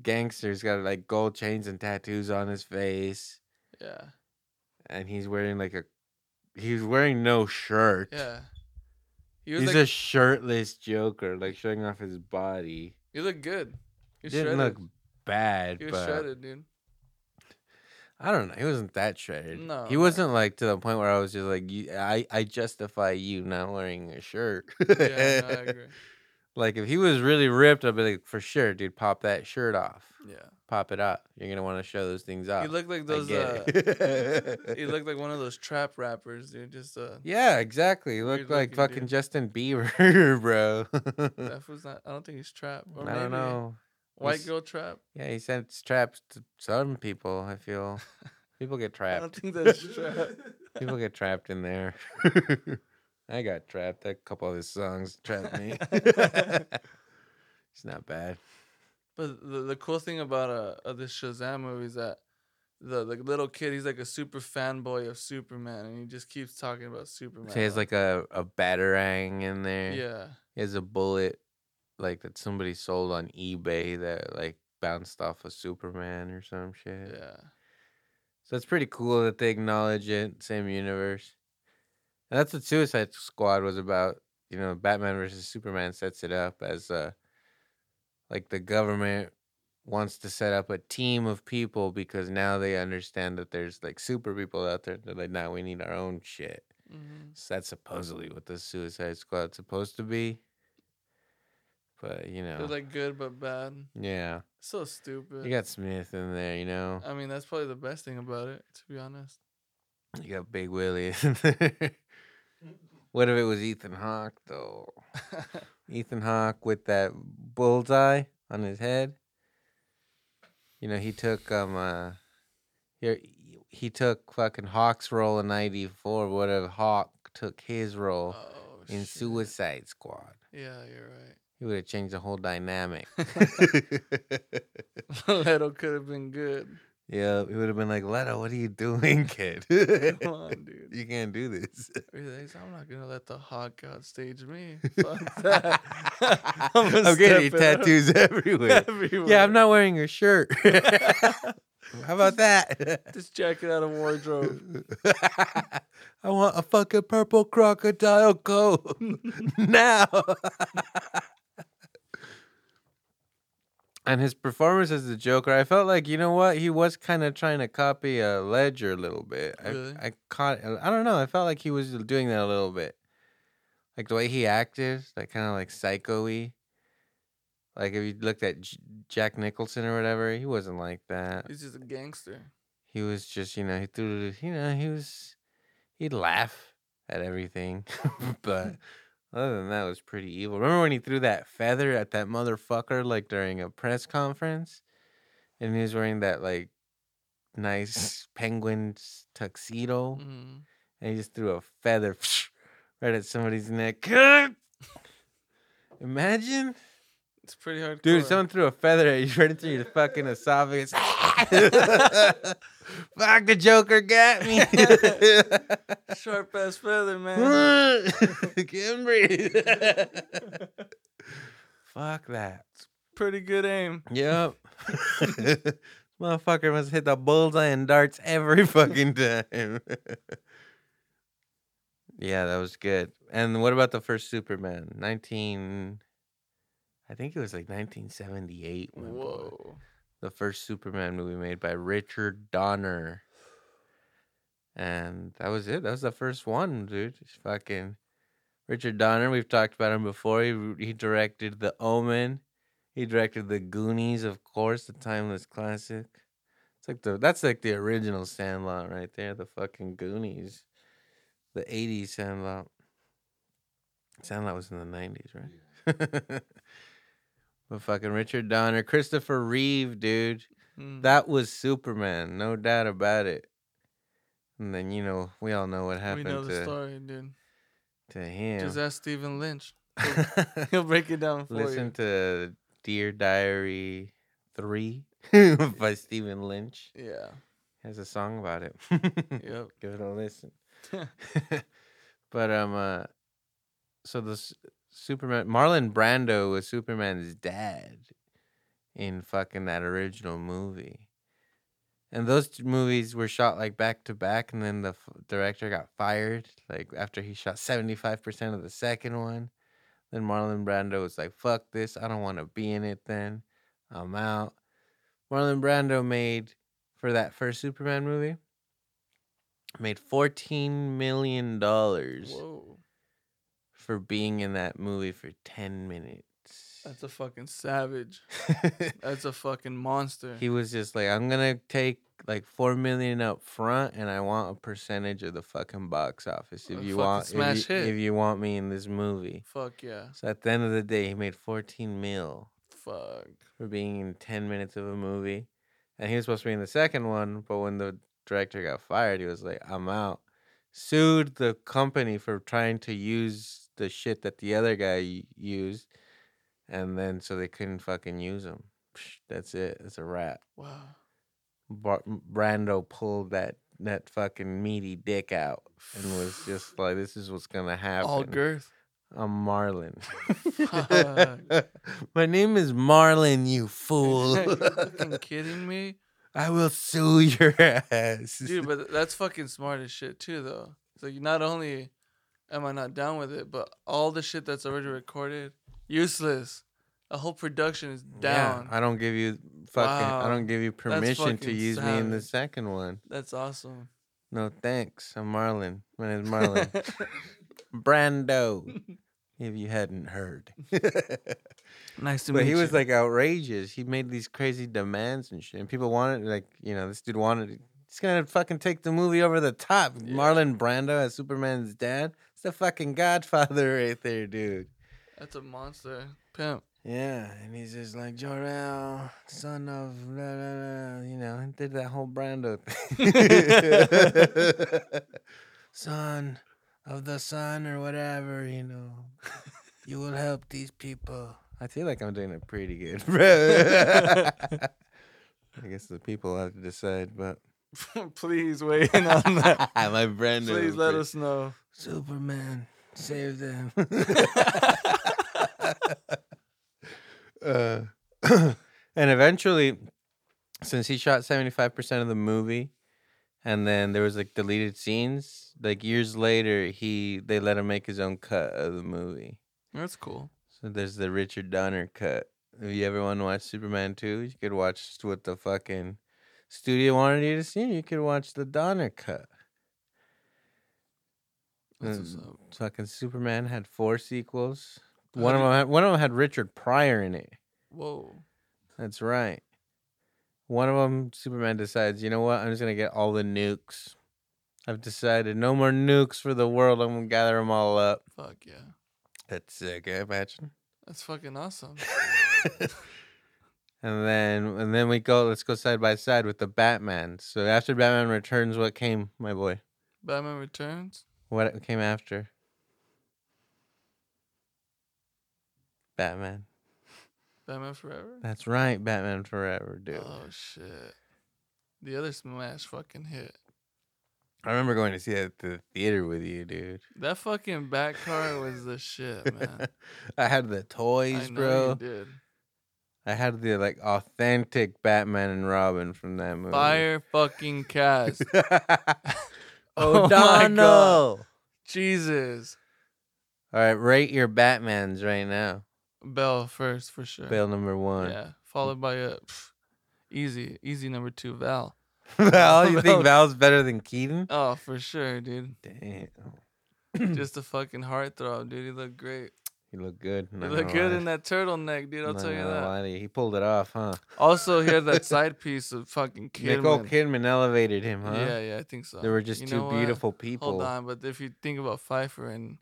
gangster, he's got like gold chains and tattoos on his face, yeah, and he's wearing like a. He's wearing no shirt. yeah. He was He's like, a shirtless Joker, like showing off his body. you look good. You He didn't shredded. look bad, You were but shredded, dude. I don't know. He wasn't that shredded. No, he wasn't like to the point where I was just like, I, I justify you not wearing a shirt. Yeah, no, I agree. like if he was really ripped, I'd be like, for sure, dude, pop that shirt off, Yeah, pop it up. You're gonna want to show those things off. he looked like those. Uh, he looked like one of those trap rappers, dude. Just uh, yeah, exactly. He Weird looked like fucking dude. Justin Bieber, bro. that was not. I don't think he's trap. Or I don't know. White He's- girl trap. Yeah, he it's traps to some people. I feel people get trapped. I don't think that's trap. People get trapped in there. I got trapped. A couple of his songs trapped me. it's not bad. But the, the cool thing about uh, this Shazam movie is that the the little kid he's like a super fanboy of Superman and he just keeps talking about Superman. So he has like a, a batarang in there. yeah, He has a bullet like that somebody sold on eBay that like bounced off of Superman or some shit. yeah, So it's pretty cool that they acknowledge it, same universe. And that's what Suicide Squad was about. You know, Batman versus Superman sets it up as uh like the government wants to set up a team of people because now they understand that there's like super people out there. They're like, now we need our own shit. hmm So that's supposedly what the Suicide Squad's supposed to be. But you know, they're like good but bad. yeah, So stupid. you got Smith in there. You know, I mean, that's probably the best thing about it, to be honest. You got Big Willie. in there. what if it was Ethan Hawke though? Ethan Hawke with that bullseye on his head. You know, he took um uh he, he took fucking Hawke's role in '94. What if Hawke took his role oh, in shit. Suicide Squad? Yeah, you're right. He would have changed the whole dynamic. Leto could have been good. Yeah, he would have been like, Leto, what are you doing, kid? Come on, dude. You can't do this. He's like, I'm not gonna let the hot god stage me. Fuck that. I'm, I'ma getting step it up. tattoos everywhere. Everywhere. Yeah, I'm not wearing a shirt. How about that? This jacket out of wardrobe. I want a fucking purple crocodile coat now. And his performance as the Joker, I felt like you know what he was kind of trying to copy a Ledger a little bit. I, Really? I caught. I don't know. I felt like he was doing that a little bit, like the way he acted, like kind of like psycho-y. Like if you looked at J- Jack Nicholson or whatever, he wasn't like that He's just a gangster. he was just you know he threw you know he was he'd laugh at everything, but other than that, it was pretty evil. Remember when he threw that feather at that motherfucker like during a press conference, and he was wearing that like nice penguin tuxedo, Mm. and he just threw a feather right at somebody's neck. Imagine. It's pretty hard. Dude, someone threw a feather at you right into your fucking esophagus. Fuck, the Joker got me. sharp ass feather, man. Can't breathe. Fuck that. pretty good aim. Yep. Motherfucker must hit the bullseye and darts every fucking time. yeah, that was good. And what about the first Superman? 19 I think it was like 1978. my boy. Whoa. the first Superman movie made by Richard Donner. And that was it. That was the first one, dude. It's fucking Richard Donner. We've talked about him before. He he directed The Omen. He directed The Goonies, of course, the timeless classic. It's like the that's like the original Sandlot right there. The fucking Goonies, the '80s Sandlot. Sandlot was in the '90s, right? but fucking Richard Donner, Christopher Reeve, dude. Mm. That was Superman, no doubt about it. And then you know we all know what we happened know the to story, dude. to him. Just ask Stephen Lynch. He'll break it down for you. Listen you. to Dear Diary three by Stephen Lynch. Yeah. Has a song about it. Yep. Give it a listen. but um, uh, so the S- Superman Marlon Brando was Superman's dad in fucking that original movie, and those movies were shot like back to back, and then the f- director got fired like after he shot seventy five percent of the second one. Then Marlon Brando was like, "Fuck this! I don't want to be in it." Then I'm out. Marlon Brando made for that first Superman movie made fourteen million dollars. For being in that movie for ten minutes. That's a fucking savage. That's a fucking monster. he was just like, I'm gonna take like four million up front, and I want a percentage of the fucking box office. If you want, if you, hit. if you want me in this movie. Fuck yeah. So at the end of the day, he made fourteen mil Fuck. for being in ten minutes of a movie, and he was supposed to be in the second one, but when the director got fired, he was like, I'm out. Sued the company for trying to use the shit that the other guy used, and then so they couldn't fucking use him. Psh, That's it. It's a wrap. Wow. Bar- Brando pulled that that fucking meaty dick out and was just like, "This is what's gonna happen." All girth. I'm Marlon. Fuck. My name is Marlon. you Are fool. you fucking kidding me? I will sue your ass. Dude, but that's fucking smart as shit too though. So you not only am I not down with it, but all the shit that's already recorded, useless. The whole production is down. Yeah. I don't give you fucking. I don't give you permission to use me in the second one. That's awesome. No thanks. I'm Marlon. My name's Marlon Brando. If you hadn't heard. nice to but meet But he you. was like outrageous. He made these crazy demands and shit. And people wanted, like, you know, this dude wanted, he's gonna fucking take the movie over the top. Yeah. Marlon Brando as Superman's dad. It's the fucking Godfather right there, dude. That's a monster. Pimp. Yeah, and he's just like Jor-El, son of blah, blah, blah, you know, and did that whole Brando thing. son of the sun or whatever, you know. You will help these people. I feel like I'm doing it pretty good. I guess the people have to decide, but Please weigh in on that. my brand new. Please let us know. Superman, save them. uh, and eventually, since he shot 75% of the movie, and then there was like deleted scenes, like years later, he they let him make his own cut of the movie. That's cool. So there's the Richard Donner cut. If you ever want to watch Superman 2, you could watch what the fucking studio wanted you to see. You could watch the Donner cut. Up. Fucking Superman had four sequels. How One of them, had, one of them had Richard Pryor in it. Whoa. That's right. One of them, Superman decides, you know what? I'm just gonna get all the nukes. I've decided no more nukes for the world. I'm gonna gather them all up. Fuck yeah. That's sick. eh? Imagine. That's fucking awesome. and then and then we go. Let's go side by side with the Batman. So after Batman Returns, what came, my boy? Batman Returns. What came after? Batman. Batman Forever. That's right, Batman Forever, dude. Oh shit. The other smash fucking hit. I remember going to see that at the theater with you, dude. That fucking bat car was the shit, man. I had the I toys, know bro. did. I had the like authentic Batman and Robin from that movie. Fire fucking cast. oh, Oh my O'Donnell. Jesus. All right, rate your Batmans right now. Bale first for sure. Bill number one. Yeah. Followed by a pff, easy, easy number two, Val. Val, you Val. think Val's better than Keaton? Oh, for sure, dude. Damn. Just a fucking heartthrob, dude. He looked great. He looked good. He looked good in that turtleneck, dude. I'll tell you that. He pulled it off, huh? Also, he had that side piece of fucking Nicole Kidman. Kidman elevated him, huh? Yeah, yeah, I think so. They were just You two know what? beautiful people. Hold on, but if you think about Pfeiffer and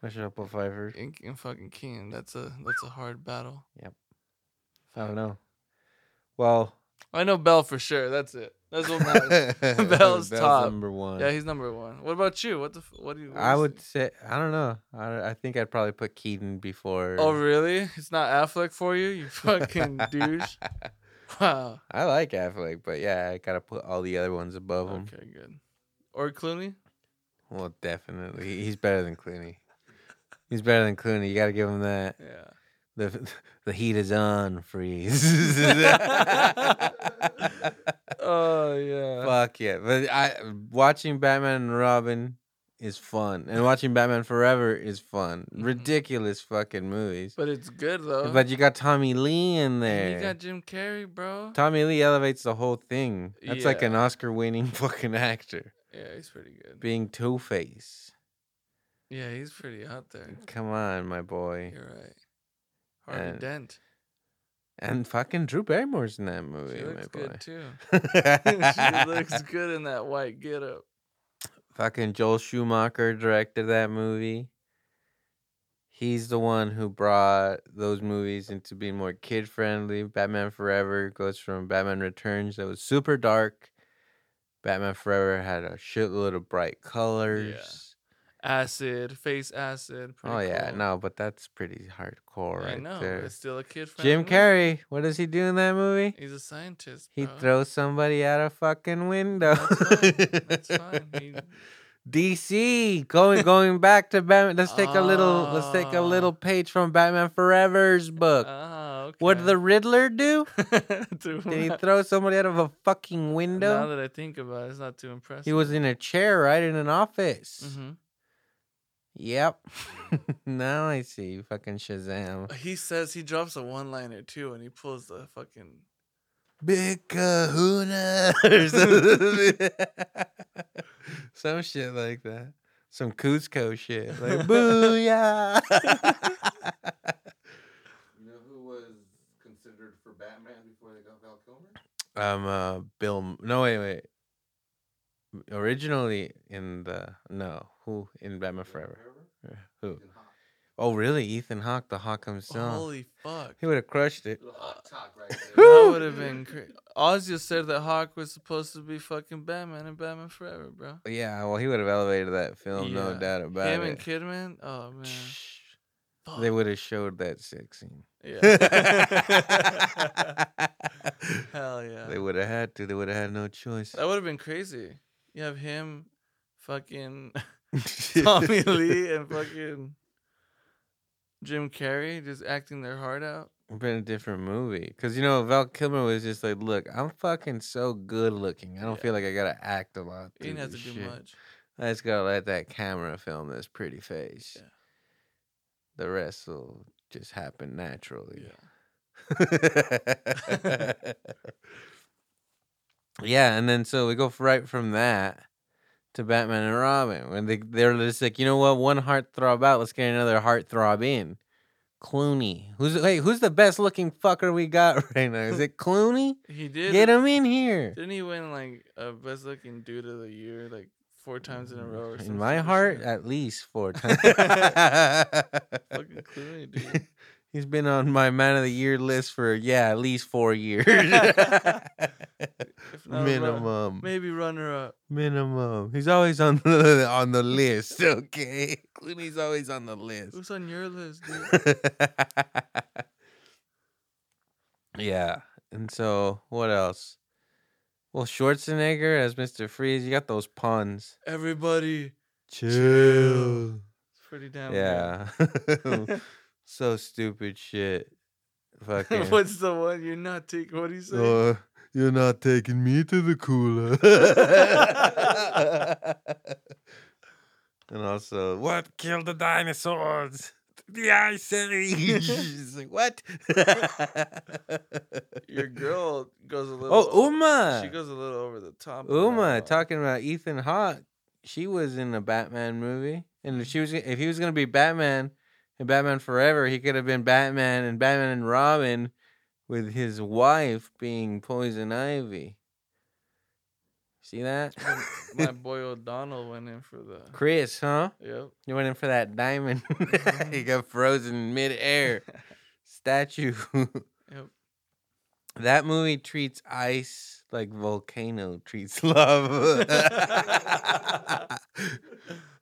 What's up with Pfeiffer? and, and fucking Keen, that's a that's a hard battle. Yep. I don't know. Well, I know Bale for sure. That's it. That's what matters. Bale's top. number one. yeah, he's number one. What about you? What the? f- What do you? what I do you would think? say I don't know. I, I think I'd probably put Keaton before. Oh really? It's not Affleck for you? You fucking douche. Wow. I like Affleck, but yeah, I gotta put all the other ones above him. Okay, good. Or Clooney? Well, definitely, he's better than Clooney. He's better than Clooney. You gotta give him that. Yeah. The the heat is on, freeze. Oh yeah. Fuck yeah! But I watching Batman and Robin is fun, and watching Batman Forever is fun. Mhm. Ridiculous fucking movies. But it's good though. But you got Tommy Lee in And there. you got Jim Carrey, bro. Tommy Lee elevates the whole thing. That's like an Oscar-winning fucking actor, Yeah, he's pretty good. being Two Face. Yeah, he's pretty out there. Come on, my boy. You're right. Harvey And- Dent. And fucking Drew Barrymore's in that movie, She my looks boy. good too. she looks good in that white getup. Fucking Joel Schumacher directed that movie. He's the one who brought those movies into being more kid friendly. Batman Forever goes from Batman Returns that was super dark. Batman Forever had a shitload of bright colors. Acid, face acid. Oh yeah, cool. no, but that's pretty hardcore I right know. there. It's still a kid Jim Carrey, what does he do in that movie? He's a scientist. He throws somebody out a fucking window. That's fine. That's fine. He- DC going going back to Batman. Let's take a little. Let's take a Ah. little page from Batman Forever's book. Ah, okay. What did the Riddler do? Did he throw somebody out of a fucking window? Now that I think about it, it's not too impressive. He was in a chair, right, in an office. hmm Yep. now I see. Fucking Shazam. He says he drops a one-liner too, and he pulls the fucking. Big Kahuna. or something. Some shit like that. Some Kuzco shit. Like booyah. You know who was considered for Batman before they got Val Kilmer? um uh Bill no wait wait. Originally in the no, who in Batman Forever? Who? Oh really? Ethan Hawke, the Hawk himself. Holy fuck! He would have crushed it. Little right there. That would have been crazy. Ozzy said that Hawke was supposed to be fucking Batman and Batman Forever, bro. Yeah, well he would have elevated that film, no Yeah. doubt about Him it. and Kidman. Oh man. They would have showed that sex scene. Yeah. Hell yeah. They would have had to. They would have had no choice. That would have been crazy. You have him, fucking Tommy Lee, and fucking Jim Carrey just acting their heart out. It'd been a different movie. Cause you know Val Kilmer was just like, look, I'm fucking so good looking. I don't Yeah. feel like I gotta act a lot. He didn't have to this do much. I just gotta let that camera film this pretty face. Yeah. The rest will just happen naturally. Yeah. yeah, and then so we go right from that to Batman and Robin. When they they're just like, you know what, one heartthrob out, let's get another heartthrob in. Clooney. Who's hey, who's the best looking fucker we got right now? Is it Clooney? He did. Get him in here. Didn't he win like a best looking dude of the year like four times in a row. Or In my heart, shit. at least four times. fucking Clooney, dude. He's been on my man of the year list for yeah, at least four years. If not, run- Minimum. maybe runner up. Minimum. He's always on the on the list. Okay, Clooney's always on the list. Who's on your list, dude? yeah, and so what else? Well, Schwarzenegger as Mister Freeze. You got those puns. Everybody, Chill. it's pretty damn. good. Yeah. So stupid shit. Fucking. What's the one you're not taking? What do you say? Uh, you're not taking me to the cooler. and also, what killed the dinosaurs? The Ice Age. It's like, what? Your girl goes a little. Oh, Uma. She goes a little over the top. Uma talking about Ethan Hawke. She was in a Batman movie, and if she was if he was gonna be Batman in Batman Forever, he could have been Batman and Batman and Robin, with his wife being Poison Ivy. See that? My boy O'Donnell went in for the. Chris, huh? Yep. You went in for that diamond. he got frozen mid-air. Statue. Yep. That movie treats ice like volcano treats love.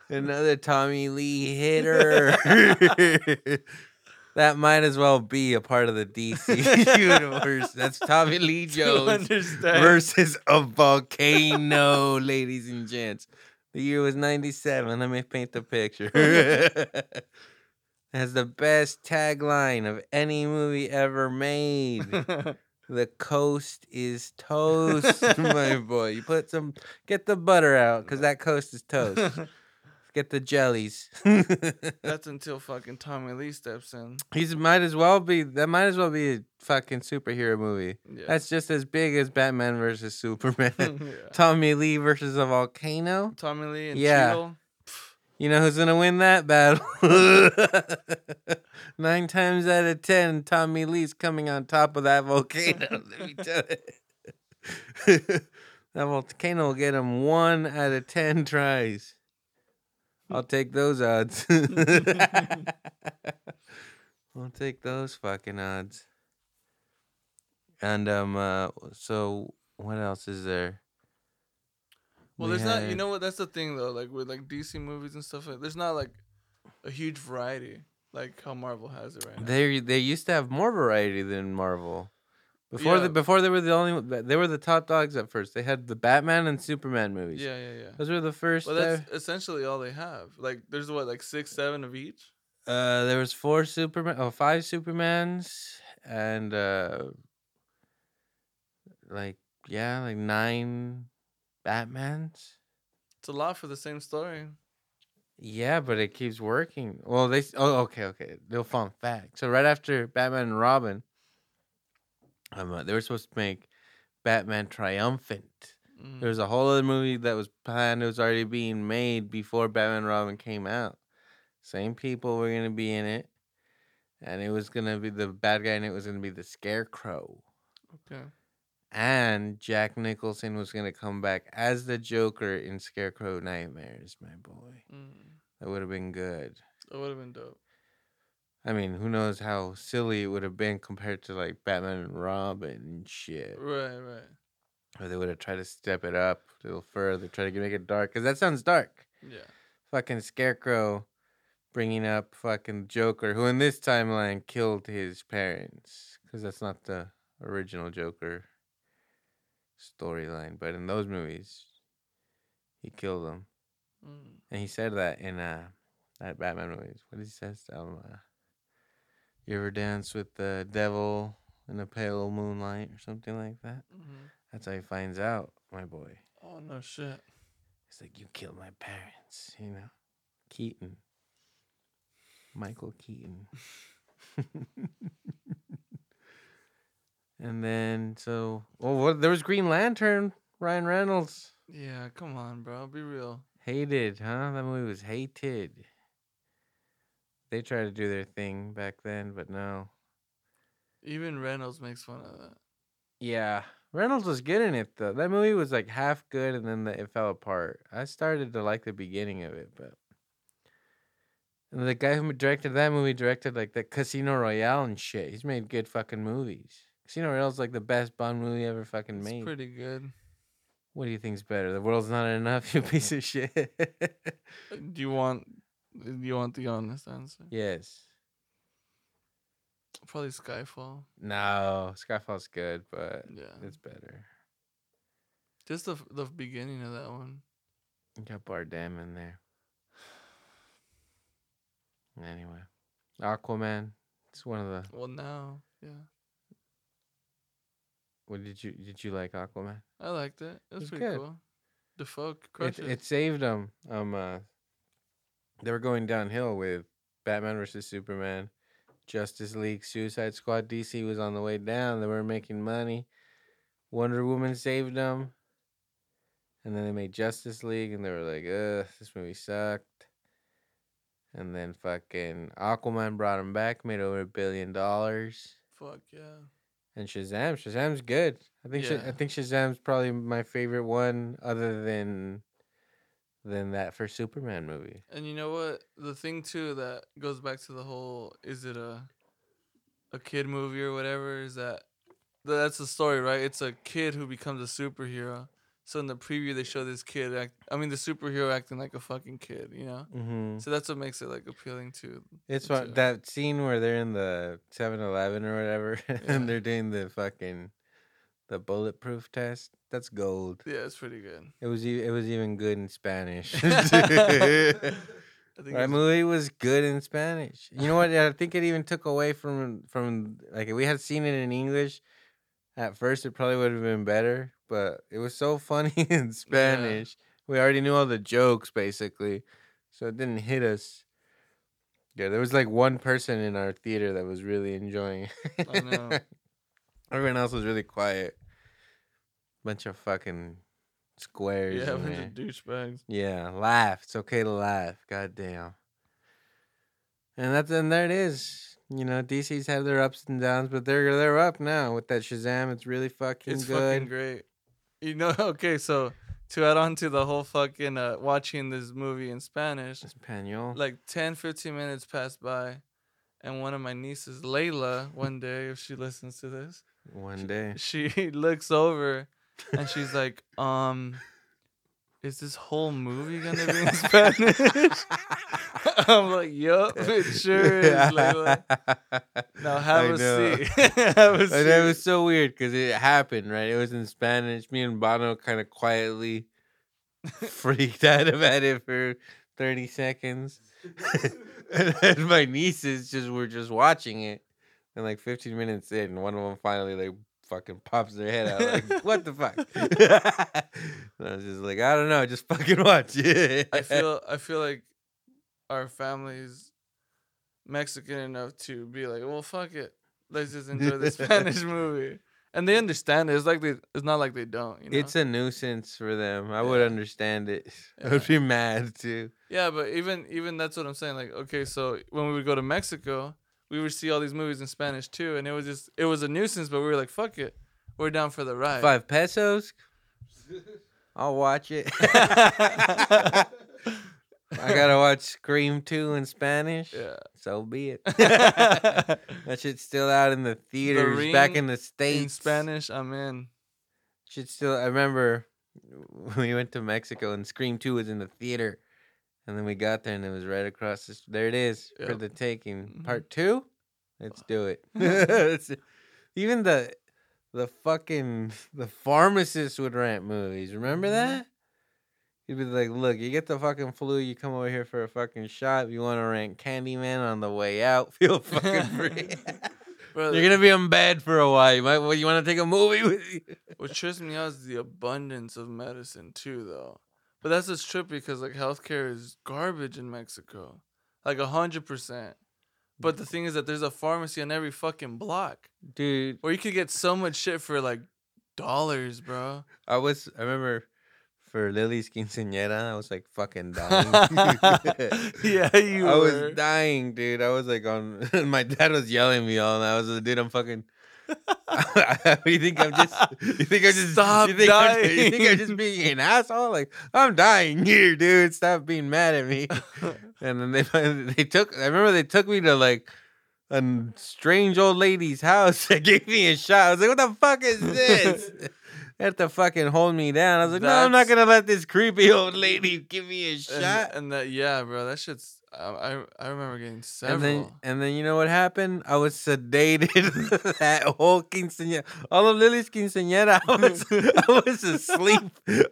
Another Tommy Lee hitter. that might as well be a part of the DC universe. That's Tommy Lee Jones versus a volcano, ladies and gents. The year was 97. Let me paint the picture. Has the best tagline of any movie ever made. The coast is toast, my boy. You put some, get the butter out, cause that coast is toast. Get the jellies. That's until fucking Tommy Lee steps in. He's might as well be. That might as well be a fucking superhero movie. Yeah. That's just as big as Batman versus Superman. yeah. Tommy Lee versus a volcano. Tommy Lee and Yeah. Cheadle. You know who's gonna win that battle? Nine times out of ten, Tommy Lee's coming on top of that volcano. Let me tell you. that volcano will get him one out of ten tries. I'll take those odds. I'll take those fucking odds. And um, uh, so what else is there? Well, We there's not. You know what? That's the thing though. Like with like DC movies and stuff. Like, there's not like a huge variety like how Marvel has it right now. They they used to have more variety than Marvel. Before Yeah. the before they were the only they were the top dogs at first. They had the Batman and Superman movies. yeah, yeah, yeah. Those were the first. Well, uh, that's essentially all they have. Like, there's what, like six, seven of each. uh, there was four Superman, oh, five Supermans, and uh, like yeah, like nine Batmans. It's a lot for the same story. Yeah, but it keeps working. Well, they oh okay okay. Little fun fact. So right after Batman and Robin, um, they were supposed to make Batman Triumphant. Mm. There was a whole other movie that was planned. It was already being made before Batman and Robin came out. Same people were gonna be in it, and it was gonna be the bad guy, and it was gonna be the Scarecrow. Okay. And Jack Nicholson was gonna come back as the Joker in Scarecrow Nightmares. My boy, Mm. that would have been good. That would have been dope. I mean, who knows how silly it would have been compared to like Batman and Robin and shit. Right, right. Or they would have tried to step it up a little further, try to make it dark, because that sounds dark. Yeah. fucking Scarecrow bringing up fucking Joker, who in this timeline killed his parents, because that's not the original Joker storyline. But in those movies, he killed them, Mm. and he said that in uh that Batman movies. What did he say? Um, uh, you ever dance with the devil in the pale moonlight or something like that? hmm That's how he finds out, my boy. Oh, no shit. It's like you killed my parents, you know. Keaton. Michael Keaton. and then so well what there was Green Lantern, Ryan Reynolds. Yeah, come on, bro. Be real. Hated, huh? That movie was hated. They tried to do their thing back then, but no. Even Reynolds makes fun of that. Yeah. Reynolds was good in it though. That movie was like half good, and then the, it fell apart. I started to like the beginning of it, but and the guy who directed that movie directed like the Casino Royale and shit. He's made good fucking movies. Casino Royale's like the best Bond movie ever fucking made. It's pretty good. What do you think's better? The world's not enough, you piece of shit. Do you want? Do you want the honest answer? yes. Probably Skyfall. No, Skyfall's good, but Yeah. it's better. Just the the beginning of that one. You got Bardem in there. Anyway, Aquaman. It's one of the. Well, now, yeah, What did you did you like Aquaman? I liked it. It was It's pretty good. cool. Dafoe It, crushed it. it saved them. Um, uh, they were going downhill with Batman versus Superman, Justice League, Suicide Squad. DC was on the way down. They were making money. Wonder Woman saved them. And then they made Justice League, and they were like, "Ugh, this movie sucked." And then fucking Aquaman brought him back, made over a billion dollars. Fuck yeah. And Shazam, Shazam's good. I think Yeah. I think Shazam's probably my favorite one, other than than that for Superman movie. And you know what? The thing too that goes back to the whole is it a a kid movie or whatever is that that's the story, right? It's a kid who becomes a superhero. So in the preview they show this kid act I mean the superhero acting like a fucking kid, you know? Mm-hmm. So that's what makes it like appealing to It's it. That scene where they're in the 7-Eleven or whatever, Yeah. and they're doing the fucking the bulletproof test. That's gold. Yeah, it's pretty good. It was e- it was even good in Spanish. I think That movie was good in Spanish. You know what? I think it even took away from from like if we had seen it in English at first, it probably would have been better. But it was so funny in Spanish. We already knew all the jokes basically, so it didn't hit us. Yeah, there was like one person in our theater that was really enjoying. it. I know. Everyone else was really quiet. Bunch of fucking squares. yeah, a bunch of douchebags. Yeah, laugh. It's okay to laugh. God damn. And that's and there it is. You know, DC's had their ups and downs, but they're they're up now with that Shazam. It's really fucking It's good. fucking great. You know, okay, so to add on to the whole fucking uh, watching this movie in Spanish, Espanol. like 10, 15 minutes passed by, and one of my nieces, Layla, one day, if she listens to this, One day. she looks over and she's like, um, is this whole movie gonna be in Spanish? I'm like, yup, it sure is, Layla. Now have I a know. seat. have a And seat. it was so weird because it happened, right? It was in Spanish. Me and Banno kind of quietly freaked out about it for 30 seconds. and then my nieces just were just watching it. And like 15 minutes in, one of them finally like fucking pops their head out like, what the fuck? I was just like, I don't know, just fucking watch it. I feel I feel like our family's Mexican enough to be like, well, fuck it, let's just enjoy the Spanish movie, and they understand it. It's like they, it's not like they don't. You know? it's a nuisance for them. I would understand it. I would be mad too. yeah, but even even that's what I'm saying. Like, okay, so when we would go to Mexico, we would see all these movies in Spanish too, and it was just it was a nuisance. But we were like, fuck it, we're down for the ride. Five pesos? I'll watch it. I gotta watch Scream 2 in Spanish. Yeah. So be it. that shit's still out in the theaters back in the States. in Spanish, I'm in. Shit still I remember when we went to Mexico and Scream 2 was in the theater. And then we got there and it was right across the, there it is for the taking. Mhm. Part 2? Let's do it. Even the the fucking the pharmacist would rent movies. Remember Mhm. that? He'd be like, "Look, you get the fucking flu. You come over here for a fucking shot. If you want to rent Candyman on the way out, feel fucking free. Brother, You're gonna be in bed for a while. You might. well, You want to take a movie with you? What trips me out is the abundance of medicine too, though. But that's just trip because like healthcare is garbage in Mexico, like a hundred percent. But the thing is that there's a pharmacy on every fucking block Dude, Or you could get so much shit for like dollars, bro. I was. I remember for Lily's quinceañera, I was like fucking dying. yeah, you I were. was dying, dude. I was like on. my dad was yelling at me all, and I was like, dude, I'm fucking. you think I'm just? You think I'm just? Stop you think I'm just, you think I'm just being an asshole? Like I'm dying here, dude. Stop being mad at me. And then they they took. I remember they took me to like a strange old lady's house that gave me a shot. I was like, "What the fuck is this?" They had to fucking hold me down. I was like, "No, I'm not gonna let this creepy old lady give me a and, shot." and that yeah, bro, that shit's. I I, remember getting several. And then, and then you know what happened? I was sedated that whole quinceañera. All of Lily's quinceañera, I was, I was asleep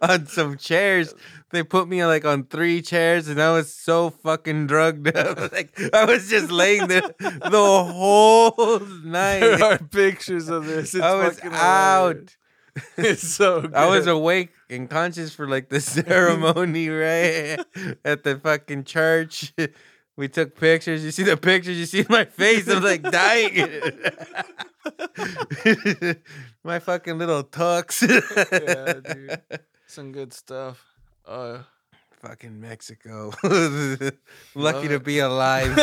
on some chairs. They put me like on three chairs, and I was so fucking drugged up. Like I was just laying there the whole night. there are pictures of this. It's I was fucking out. hilarious. It's so. Good. I was awake and conscious for like the ceremony, right? At the fucking church. We took pictures. You see the pictures, you see my face. I'm like dying. my fucking little tux. Yeah, dude. Some good stuff. Uh, Fucking Mexico. Lucky to be alive.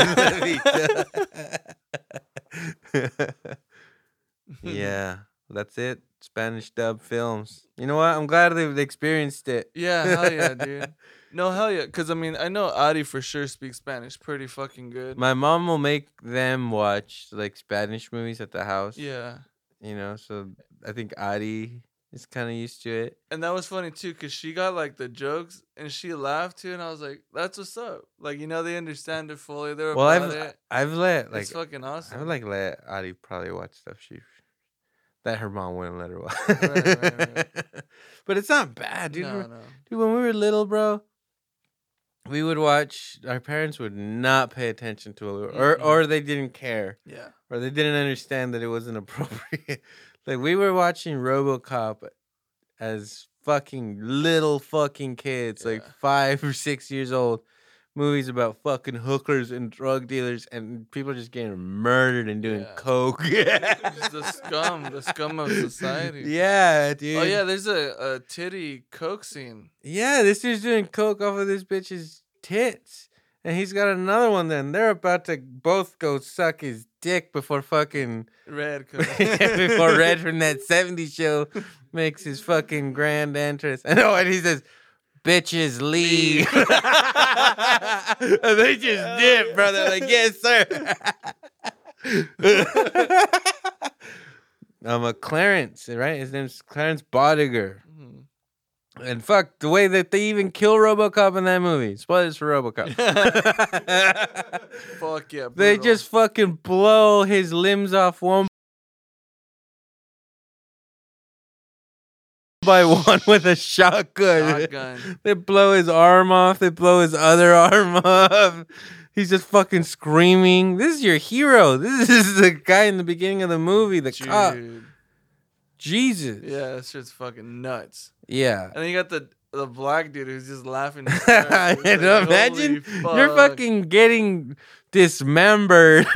yeah, that's it. Spanish dub films. You know what? I'm glad they've experienced it. yeah, hell yeah, dude. No, hell yeah. Because, I mean, I know Adi for sure speaks Spanish pretty fucking good. My mom will make them watch like Spanish movies at the house. yeah. You know, so I think Adi is kind of used to it. And that was funny too, cause she got like the jokes and she laughed too, and I was like, "That's what's up." Like you know, they understand it fully. They're Well, about I've it. I've let like it's fucking awesome. I would like let Adi probably watch stuff she that her mom wouldn't let her watch. Right, right, right. but it's not bad, dude. no, no. Dude, when we were little, bro, we would watch. Our parents would not pay attention to it, or Mm-mm. or they didn't care, Yeah. or they didn't understand that it wasn't appropriate. like we were watching RoboCop as fucking little fucking kids, like five or six years old. Movies about fucking hookers and drug dealers and people just getting murdered and doing Yeah. coke. Just the scum, the scum of society. Yeah, dude. Oh yeah, there's a, a titty coke scene. Yeah, this dude's doing coke off of this bitch's tits. And he's got another one then. They're about to both go suck his dick before fucking Red. before Red from that 70s show makes his fucking grand entrance. And oh, and he says, bitches leave. and they just dip, brother. Like, yes, sir. I'm a Clarence, right? His name's Clarence Boddicker. Mhm. And fuck the way that they even kill RoboCop in that movie. Spoilers for RoboCop. Fuck yeah. they just fucking blow his limbs off one by one with a shotgun. shotgun. They blow his arm off. They blow his other arm off. He's just fucking screaming. This is your hero. This is the guy in the beginning of the movie, the cop. Dude. Jesus. Yeah, that shit's fucking nuts. Yeah. And then you got the the black dude who's just laughing. Like, imagine holy you're fucking getting dismembered.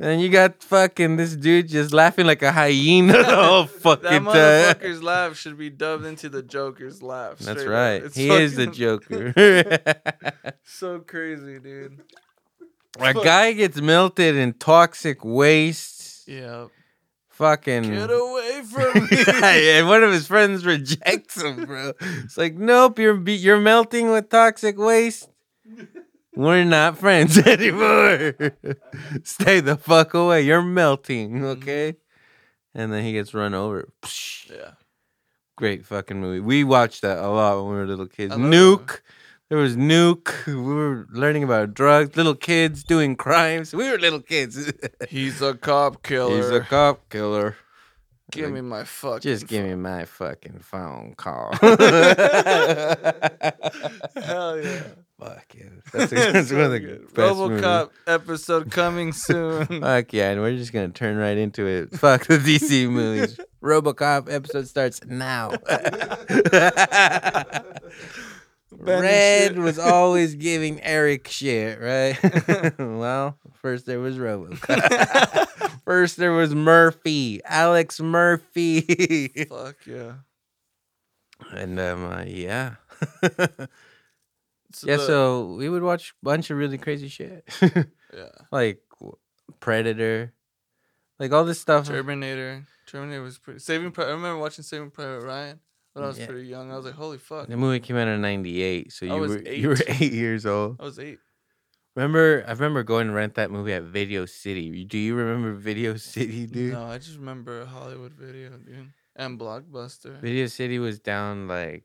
And you got fucking this dude just laughing like a hyena the whole That oh, fucking time. motherfucker's laugh should be dubbed into the Joker's laugh. That's right. He is the Joker. So crazy, dude. a guy gets melted in toxic waste. Yeah. Fucking. Get away from me. and one of his friends rejects him, bro. It's like, nope, you're you're melting with toxic waste. We're not friends anymore. Stay the fuck away. You're melting, mm-hmm. okay? And then he gets run over. Psh. yeah. Great fucking movie. We watched that a lot when we were little kids. I love that Nuke. There was Nuke. We were learning about drugs. Little kids doing crimes. We were little kids. He's a cop killer. He's a cop killer. Give Like, me my fucking. Just give phone. me my fucking phone call. Hell yeah. Fuck yeah. That's, that's one of the So good. best movies. RoboCop episode coming soon. Fuck yeah, and we're just gonna turn right into it. Fuck the DC movies. RoboCop episode starts now. Red was always giving Eric shit, right? well, first there was RoboCop. first there was Murphy, Alex Murphy, Fuck yeah. and um, uh, yeah, So yeah. the- So we would watch a bunch of really crazy shit. yeah. like Predator. Like all this stuff. Terminator. Terminator was pretty. Saving. Pri- I remember watching Saving Private Ryan when I was Yeah. pretty young. I was like, holy fuck. The movie came out in '98, so I you was were you were eight. eight years old. I was eight. Remember, I remember going to rent that movie at Video City. Do you remember Video City, dude? No, I just remember a Hollywood video, dude, and Blockbuster. Video City was down like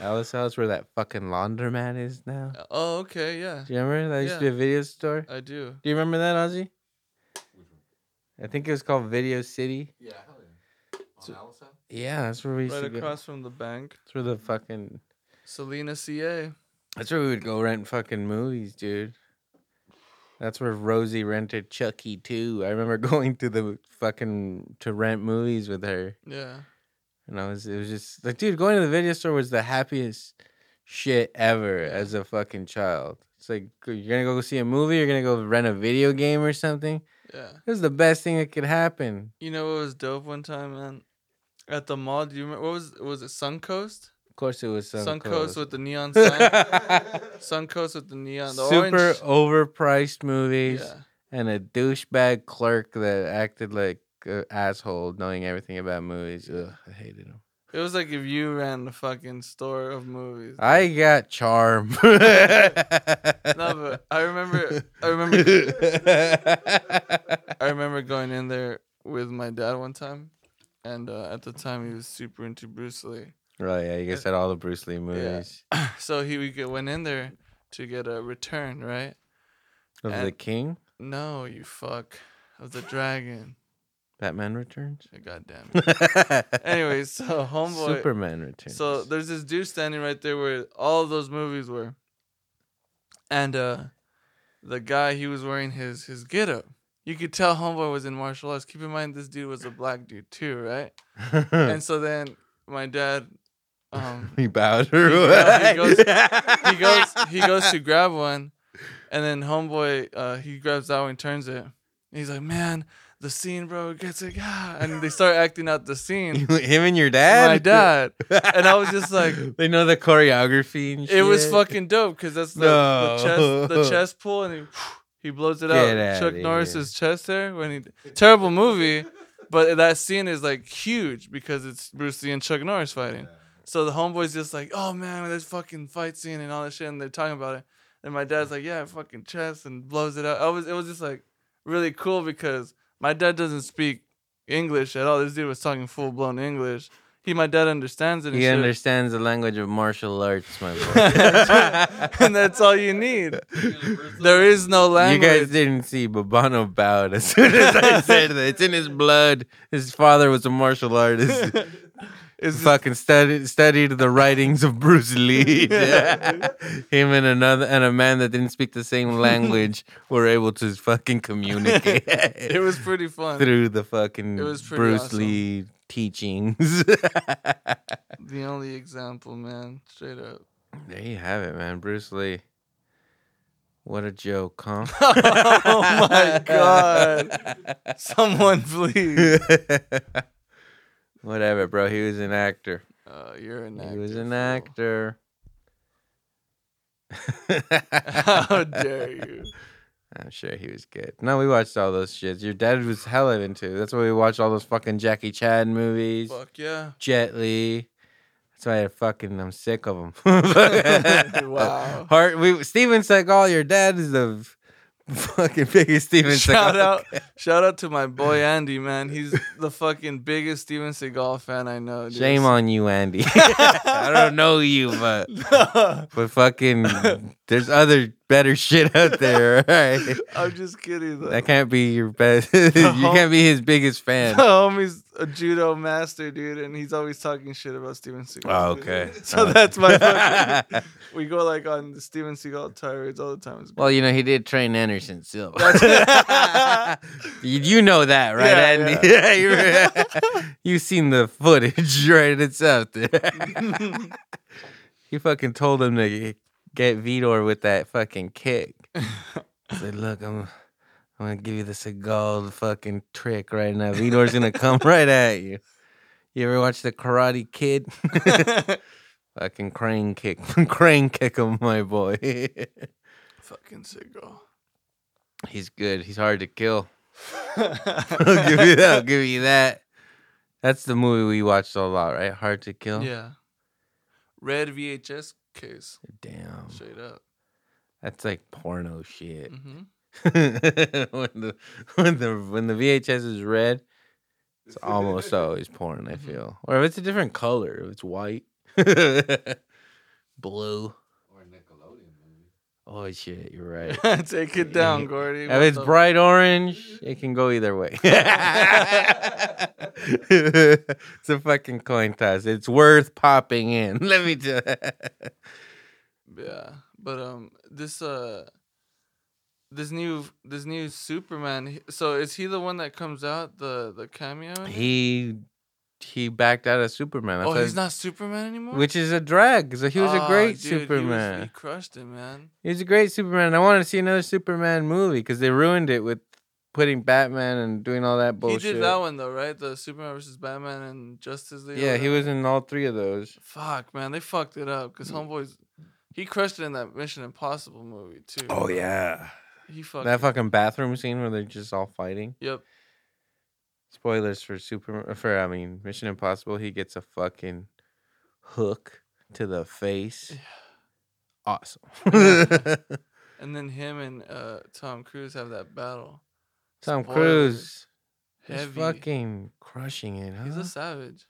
Alice House, where that fucking laundromat is now. Uh, oh, okay, yeah, Do you remember that used to be a video store? I do. Do you remember that, Ozzy? I think it was called Video City. Yeah, hell yeah. On Alice House? Yeah, that's where we used Right to go. across from the bank, That's where the fucking. Selena CA. That's where we would go rent fucking movies, dude. That's where Rosie rented Chucky too. I remember going to the fucking to rent movies with her, Yeah, and I was it was just like, dude, going to the video store was the happiest shit ever as a fucking child. It's like you're gonna go see a movie, you're gonna go rent a video game or something. yeah. It was the best thing that could happen. You know what was dope one time, man? At the mall, do you remember? What was was it? Suncoast. Of course, it was some Suncoast with the neon sign. Suncoast with the neon. The super orange. overpriced movies. Yeah. and a douchebag clerk that acted like an asshole, knowing everything about movies. Ugh, I hated him. It was like if you ran the fucking store of movies. I got charm. no, but I remember. I remember. I remember going in there with my dad one time, and uh, at the time he was super into Bruce Lee. Right, yeah, you guys had all the Bruce Lee movies So he get- went in there to get a return, right? of the King. No, you fuck of the dragon. Batman Returns. God damn it. Anyways, so homeboy. Superman Returns. So there's this dude standing right there where all of those movies were. And uh the guy he was wearing his his get up. You could tell homeboy was in martial arts. Keep in mind this dude was a black dude too, right? and so then my dad um he bowed her He he goes- he goes he goes to grab one and then homeboy uh he grabs that one and turns it. And he's like, Man, the scene, bro, gets like ah and they start acting out the scene. Him and your dad. My dad. And I was just like they know the choreography. And It was fucking dope because that's the, No. the chest, the chest pull, and he he blows it Get out. Chuck here. Norris's chest there when he terrible movie, but that scene is like huge because it's Bruce Lee and Chuck Norris fighting. So the homeboy's just like, oh man, this fucking fight scene and all that shit, and they're talking about it. And my dad's like, yeah, fucking chest, and blows it out. I was, it was just like really cool because my dad doesn't speak English at all. This dude was talking full blown English. He, my dad understands it. He shit. understands the language of martial arts, my boy. and that's all you need. There is no language. You guys didn't see Babano bowed as soon as I said that. It's in his blood. His father was a martial artist. Just- Fucking studied studied the writings of Bruce Lee. Him and another and a man that didn't speak the same language were able to fucking communicate it was pretty fun. through the fucking It was Bruce awesome. Lee teachings. The only example, man. Straight up. there you have it, man. Bruce Lee. What a joke, huh? oh my god. Someone please. Whatever, bro. He was an actor. Uh, you're an actor. he was an fool. actor. How dare you? I'm sure he was good. No, we watched all those shits. Your dad was hella into. That's why we watched all those fucking Jackie Chan movies. Fuck yeah. Jet Li. That's why I fucking I'm sick of them. Wow. Heart. We Steven Seagal. Your dad is the fucking biggest Steven Shout Seagal. out, shout out to my boy Andy, man. He's the fucking biggest Steven Seagal fan I know. dude. Shame on you, Andy. I don't know you, but but fucking there's other better shit out there. Right. I'm just kidding. Though. That can't be your best. you can't be his biggest fan. My homie's a judo master, dude, and he's always talking shit about Steven Seagal. Oh, dude. okay. So that's my fucking. we go like on the Steven Seagal tirades all the time. Well, you know, he did train Anderson Silva. You, you know that, right, Yeah, Andy? Yeah. you You've seen the footage, right? It's out there. he fucking told him to get Vitor with that fucking kick. He said, "Look, I'm, I'm gonna give you the Seagal fucking trick right now. Vitor's gonna come right at you. You ever watch the Karate Kid? fucking crane kick, crane kick him, my boy. fucking Seagal. Oh. He's good. He's hard to kill. I'll give you that. I'll give you that. That's the movie we watched a lot, right? Hard to Kill. yeah. Red VHS case. Damn, Straight up. that's like porno shit. hmm when the when the when the VHS is red, it's almost always porn. I Mhm. feel, or if it's a different color, if it's white, blue. Or a Nickelodeon movie. Oh shit, you're right. Take it down, Gordy. If it's bright orange, it can go either way. it's a fucking coin toss. It's worth popping in. Let me tell. Yeah, but um, this uh, this new this new Superman. So is he the one that comes out the the cameo? he he backed out of Superman. I oh, he's not Superman anymore. which is a drag. So he was a Oh, great dude, he was- Superman. He, crushed it, man. He was a great Superman. I wanted to see another Superman movie because they ruined it with putting Batman and doing all that bullshit. He did that one though, right? The Superman versus Batman and Justice League. Yeah, he was in all three of those. Fuck, man, they fucked it up because homeboys. He crushed it in that Mission Impossible movie too. Oh yeah, he fucked. that fucking bathroom scene where they're just all fighting. Yep. Spoilers for Super for I mean Mission Impossible. He gets a fucking hook to the face. Awesome. And then him and uh, Tom Cruise have that battle. Tom Spoilers. Cruise. He's fucking crushing it. Huh? He's a savage.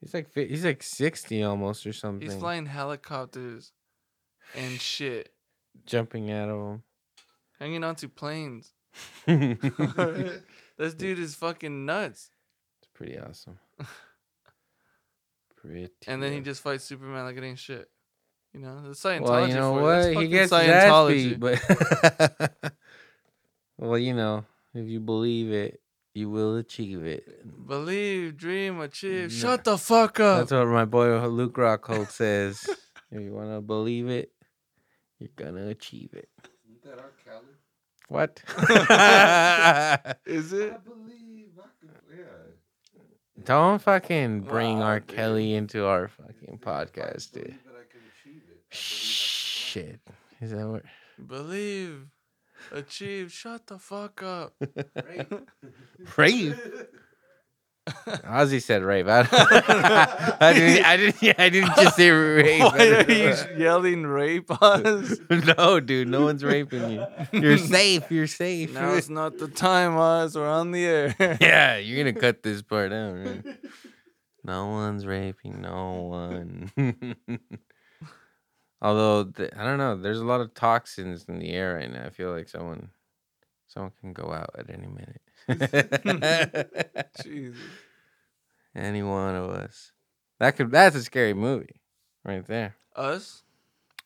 He's like he's like sixty almost or something. He's flying helicopters and shit, jumping out of them, hanging onto planes. this dude is fucking nuts. It's pretty awesome. Pretty. And then he just fights Superman like it ain't shit. You know, the Scientology. Well, you know for what? He gets Scientology. that but well, you know, if you believe it, you will achieve it. Believe, dream, achieve. No. Shut the fuck up. That's what my boy Luke Rockhold says. if you want to believe it, you're gonna achieve it. Isn't that R. Kelly? What? Is I it? believe I can. Yeah. Don't fucking bring Wow, R. dude. Kelly into our fucking podcast, dude. believe that I can achieve it. I believe I can Shit. Is that what? Believe, achieve. Shut the fuck up. Right? Rave. Ozzy said rape. I, I didn't. I didn't. I didn't just say rape. Why are you yelling rape us? no, dude. No one's raping you. You're safe. You're safe. Now it's not the time, Oz. We're on the air. yeah, you're gonna cut this part out. Right? No one's raping no one. Although th- I don't know, there's a lot of toxins in the air right now. I feel like someone, someone can go out at any minute. Jesus. Any one of us. That could. That's a scary movie, right there. Us?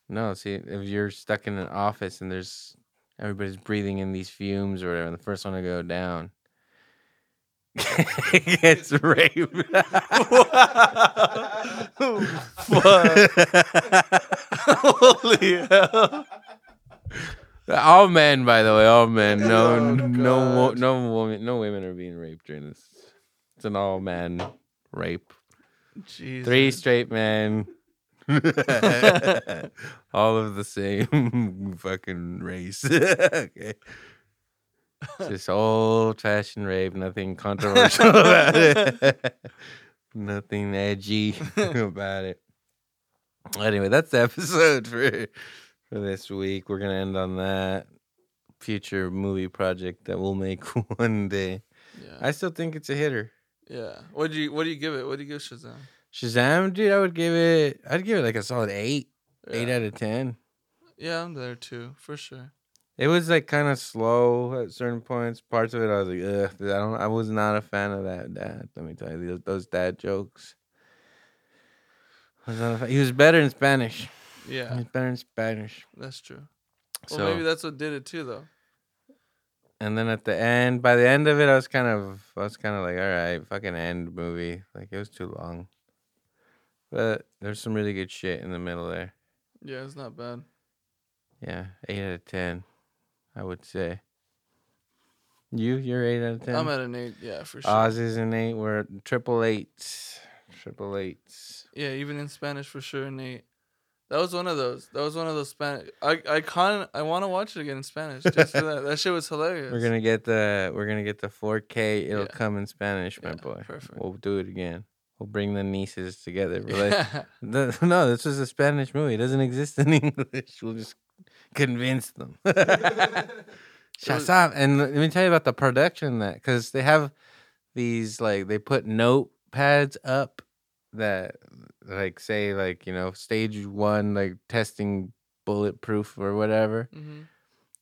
No, see, if you're stuck in an office and there's everybody's breathing in these fumes or whatever, and the first one to go down gets raped. Holy hell. all men, by the way, all men. No, Oh, no, wo- God. no woman, no women are being raped during this. It's an all man rape. Jesus. Three straight men. all of the same fucking race. okay. Just old fashioned rape, nothing controversial about it. nothing edgy about it. Anyway, that's the episode for for this week. We're gonna end on that future movie project that we'll make one day. Yeah. I still think it's a hitter. Yeah. What do you What do you give it? What do you give Shazam? Shazam, dude, I would give it. I'd give it like a solid eight, eight out of ten. Yeah, I'm there too, for sure. It was like kind of slow at certain points. Parts of it, I was like, ugh. I don't. I was not a fan of that dad. Let me tell you, those, those dad jokes. I was not a fan. He was better in Spanish. He Yeah, was better in Spanish. that's true. Well, So, maybe that's what did it too, though. And then at the end, by the end of it, I was kind of, I was kind of like, all right, fucking end movie. Like it was too long. But there's some really good shit in the middle there. Yeah, it's not bad. Yeah, eight out of ten, I would say. You, you're eight out of 10 I'm at an eight. Yeah, for sure. Oz is an eight. We're triple eights. Triple eights. yeah, even in Spanish, for sure, an eight. That was one of those. That was one of those Spanish. I I con. I want to watch it again in Spanish just for that. That shit was hilarious. We're gonna get the we're gonna get the 4K. It'll Yeah. come in Spanish, my Yeah, boy. perfect. We'll do it again. We'll bring the nieces together. We're like, "No, no, this is a Spanish movie. It doesn't exist in English. We'll just convince them. Shazam! And let me tell you about the production that because they have these like they put notepads up that like say like you know stage one like testing bulletproof or whatever hmm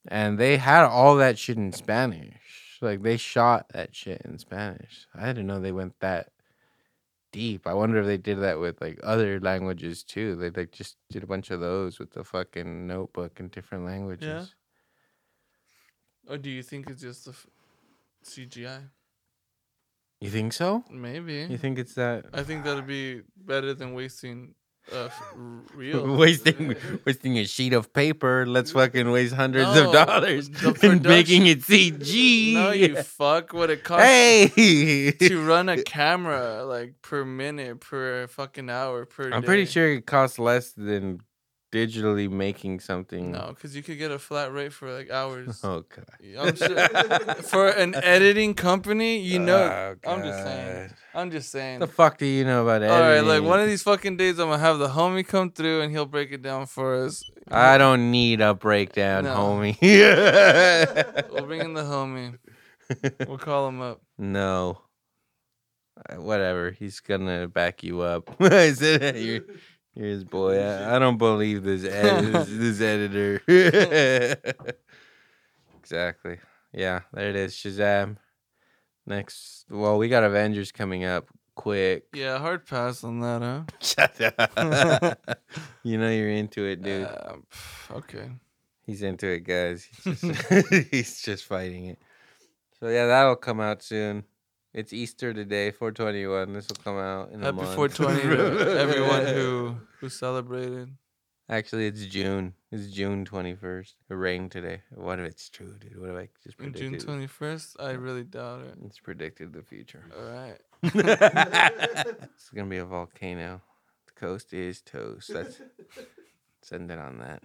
and they had all that shit in Spanish. Like they shot that shit in Spanish. I didn't know they went that deep. I wonder if they did that with like other languages too. They like just did a bunch of those with the fucking notebook in different languages. Or do you think it's just the f- CGI? You think so? Maybe. You think it's that I think that'd be better than wasting uh, real. wasting wasting a sheet of paper? Let's fucking waste hundreds of dollars and making it CG. No, you fuck. What it costs hey, to run a camera like per minute, per fucking hour, per. I'm pretty sure it costs less than digitally making something. No, because you could get a flat rate for like hours. Oh god. Sure for an editing company, you know. Oh, I'm just saying. I'm just saying. The fuck do you know about editing? All right, like one of these fucking days, I'm gonna have the homie come through and he'll break it down for us. I don't need a breakdown, No. homie. We'll bring in the homie. We'll call him up. no. Uh, Whatever. He's gonna back you up. I said you're, you're boy. I, I don't believe this ed- this, this editor. exactly. Yeah, there it is. Shazam. Next, well, we got Avengers coming up quick. Yeah, hard pass on that, huh? Shut up. you know you're into it, dude. Uh, okay. He's into it, guys. He's just, he's just fighting it. So yeah, that'll come out soon. It's Easter today, 421. This will come out in a Happy month. 420 to everyone who who celebrated. Actually, it's June. It's June 21st. It rained today. What if it's true, dude? What if I just predicted? June 21st, I really doubt it. It's predicted the future. All right. it's gonna be a volcano. The coast is toast. That's send it on that.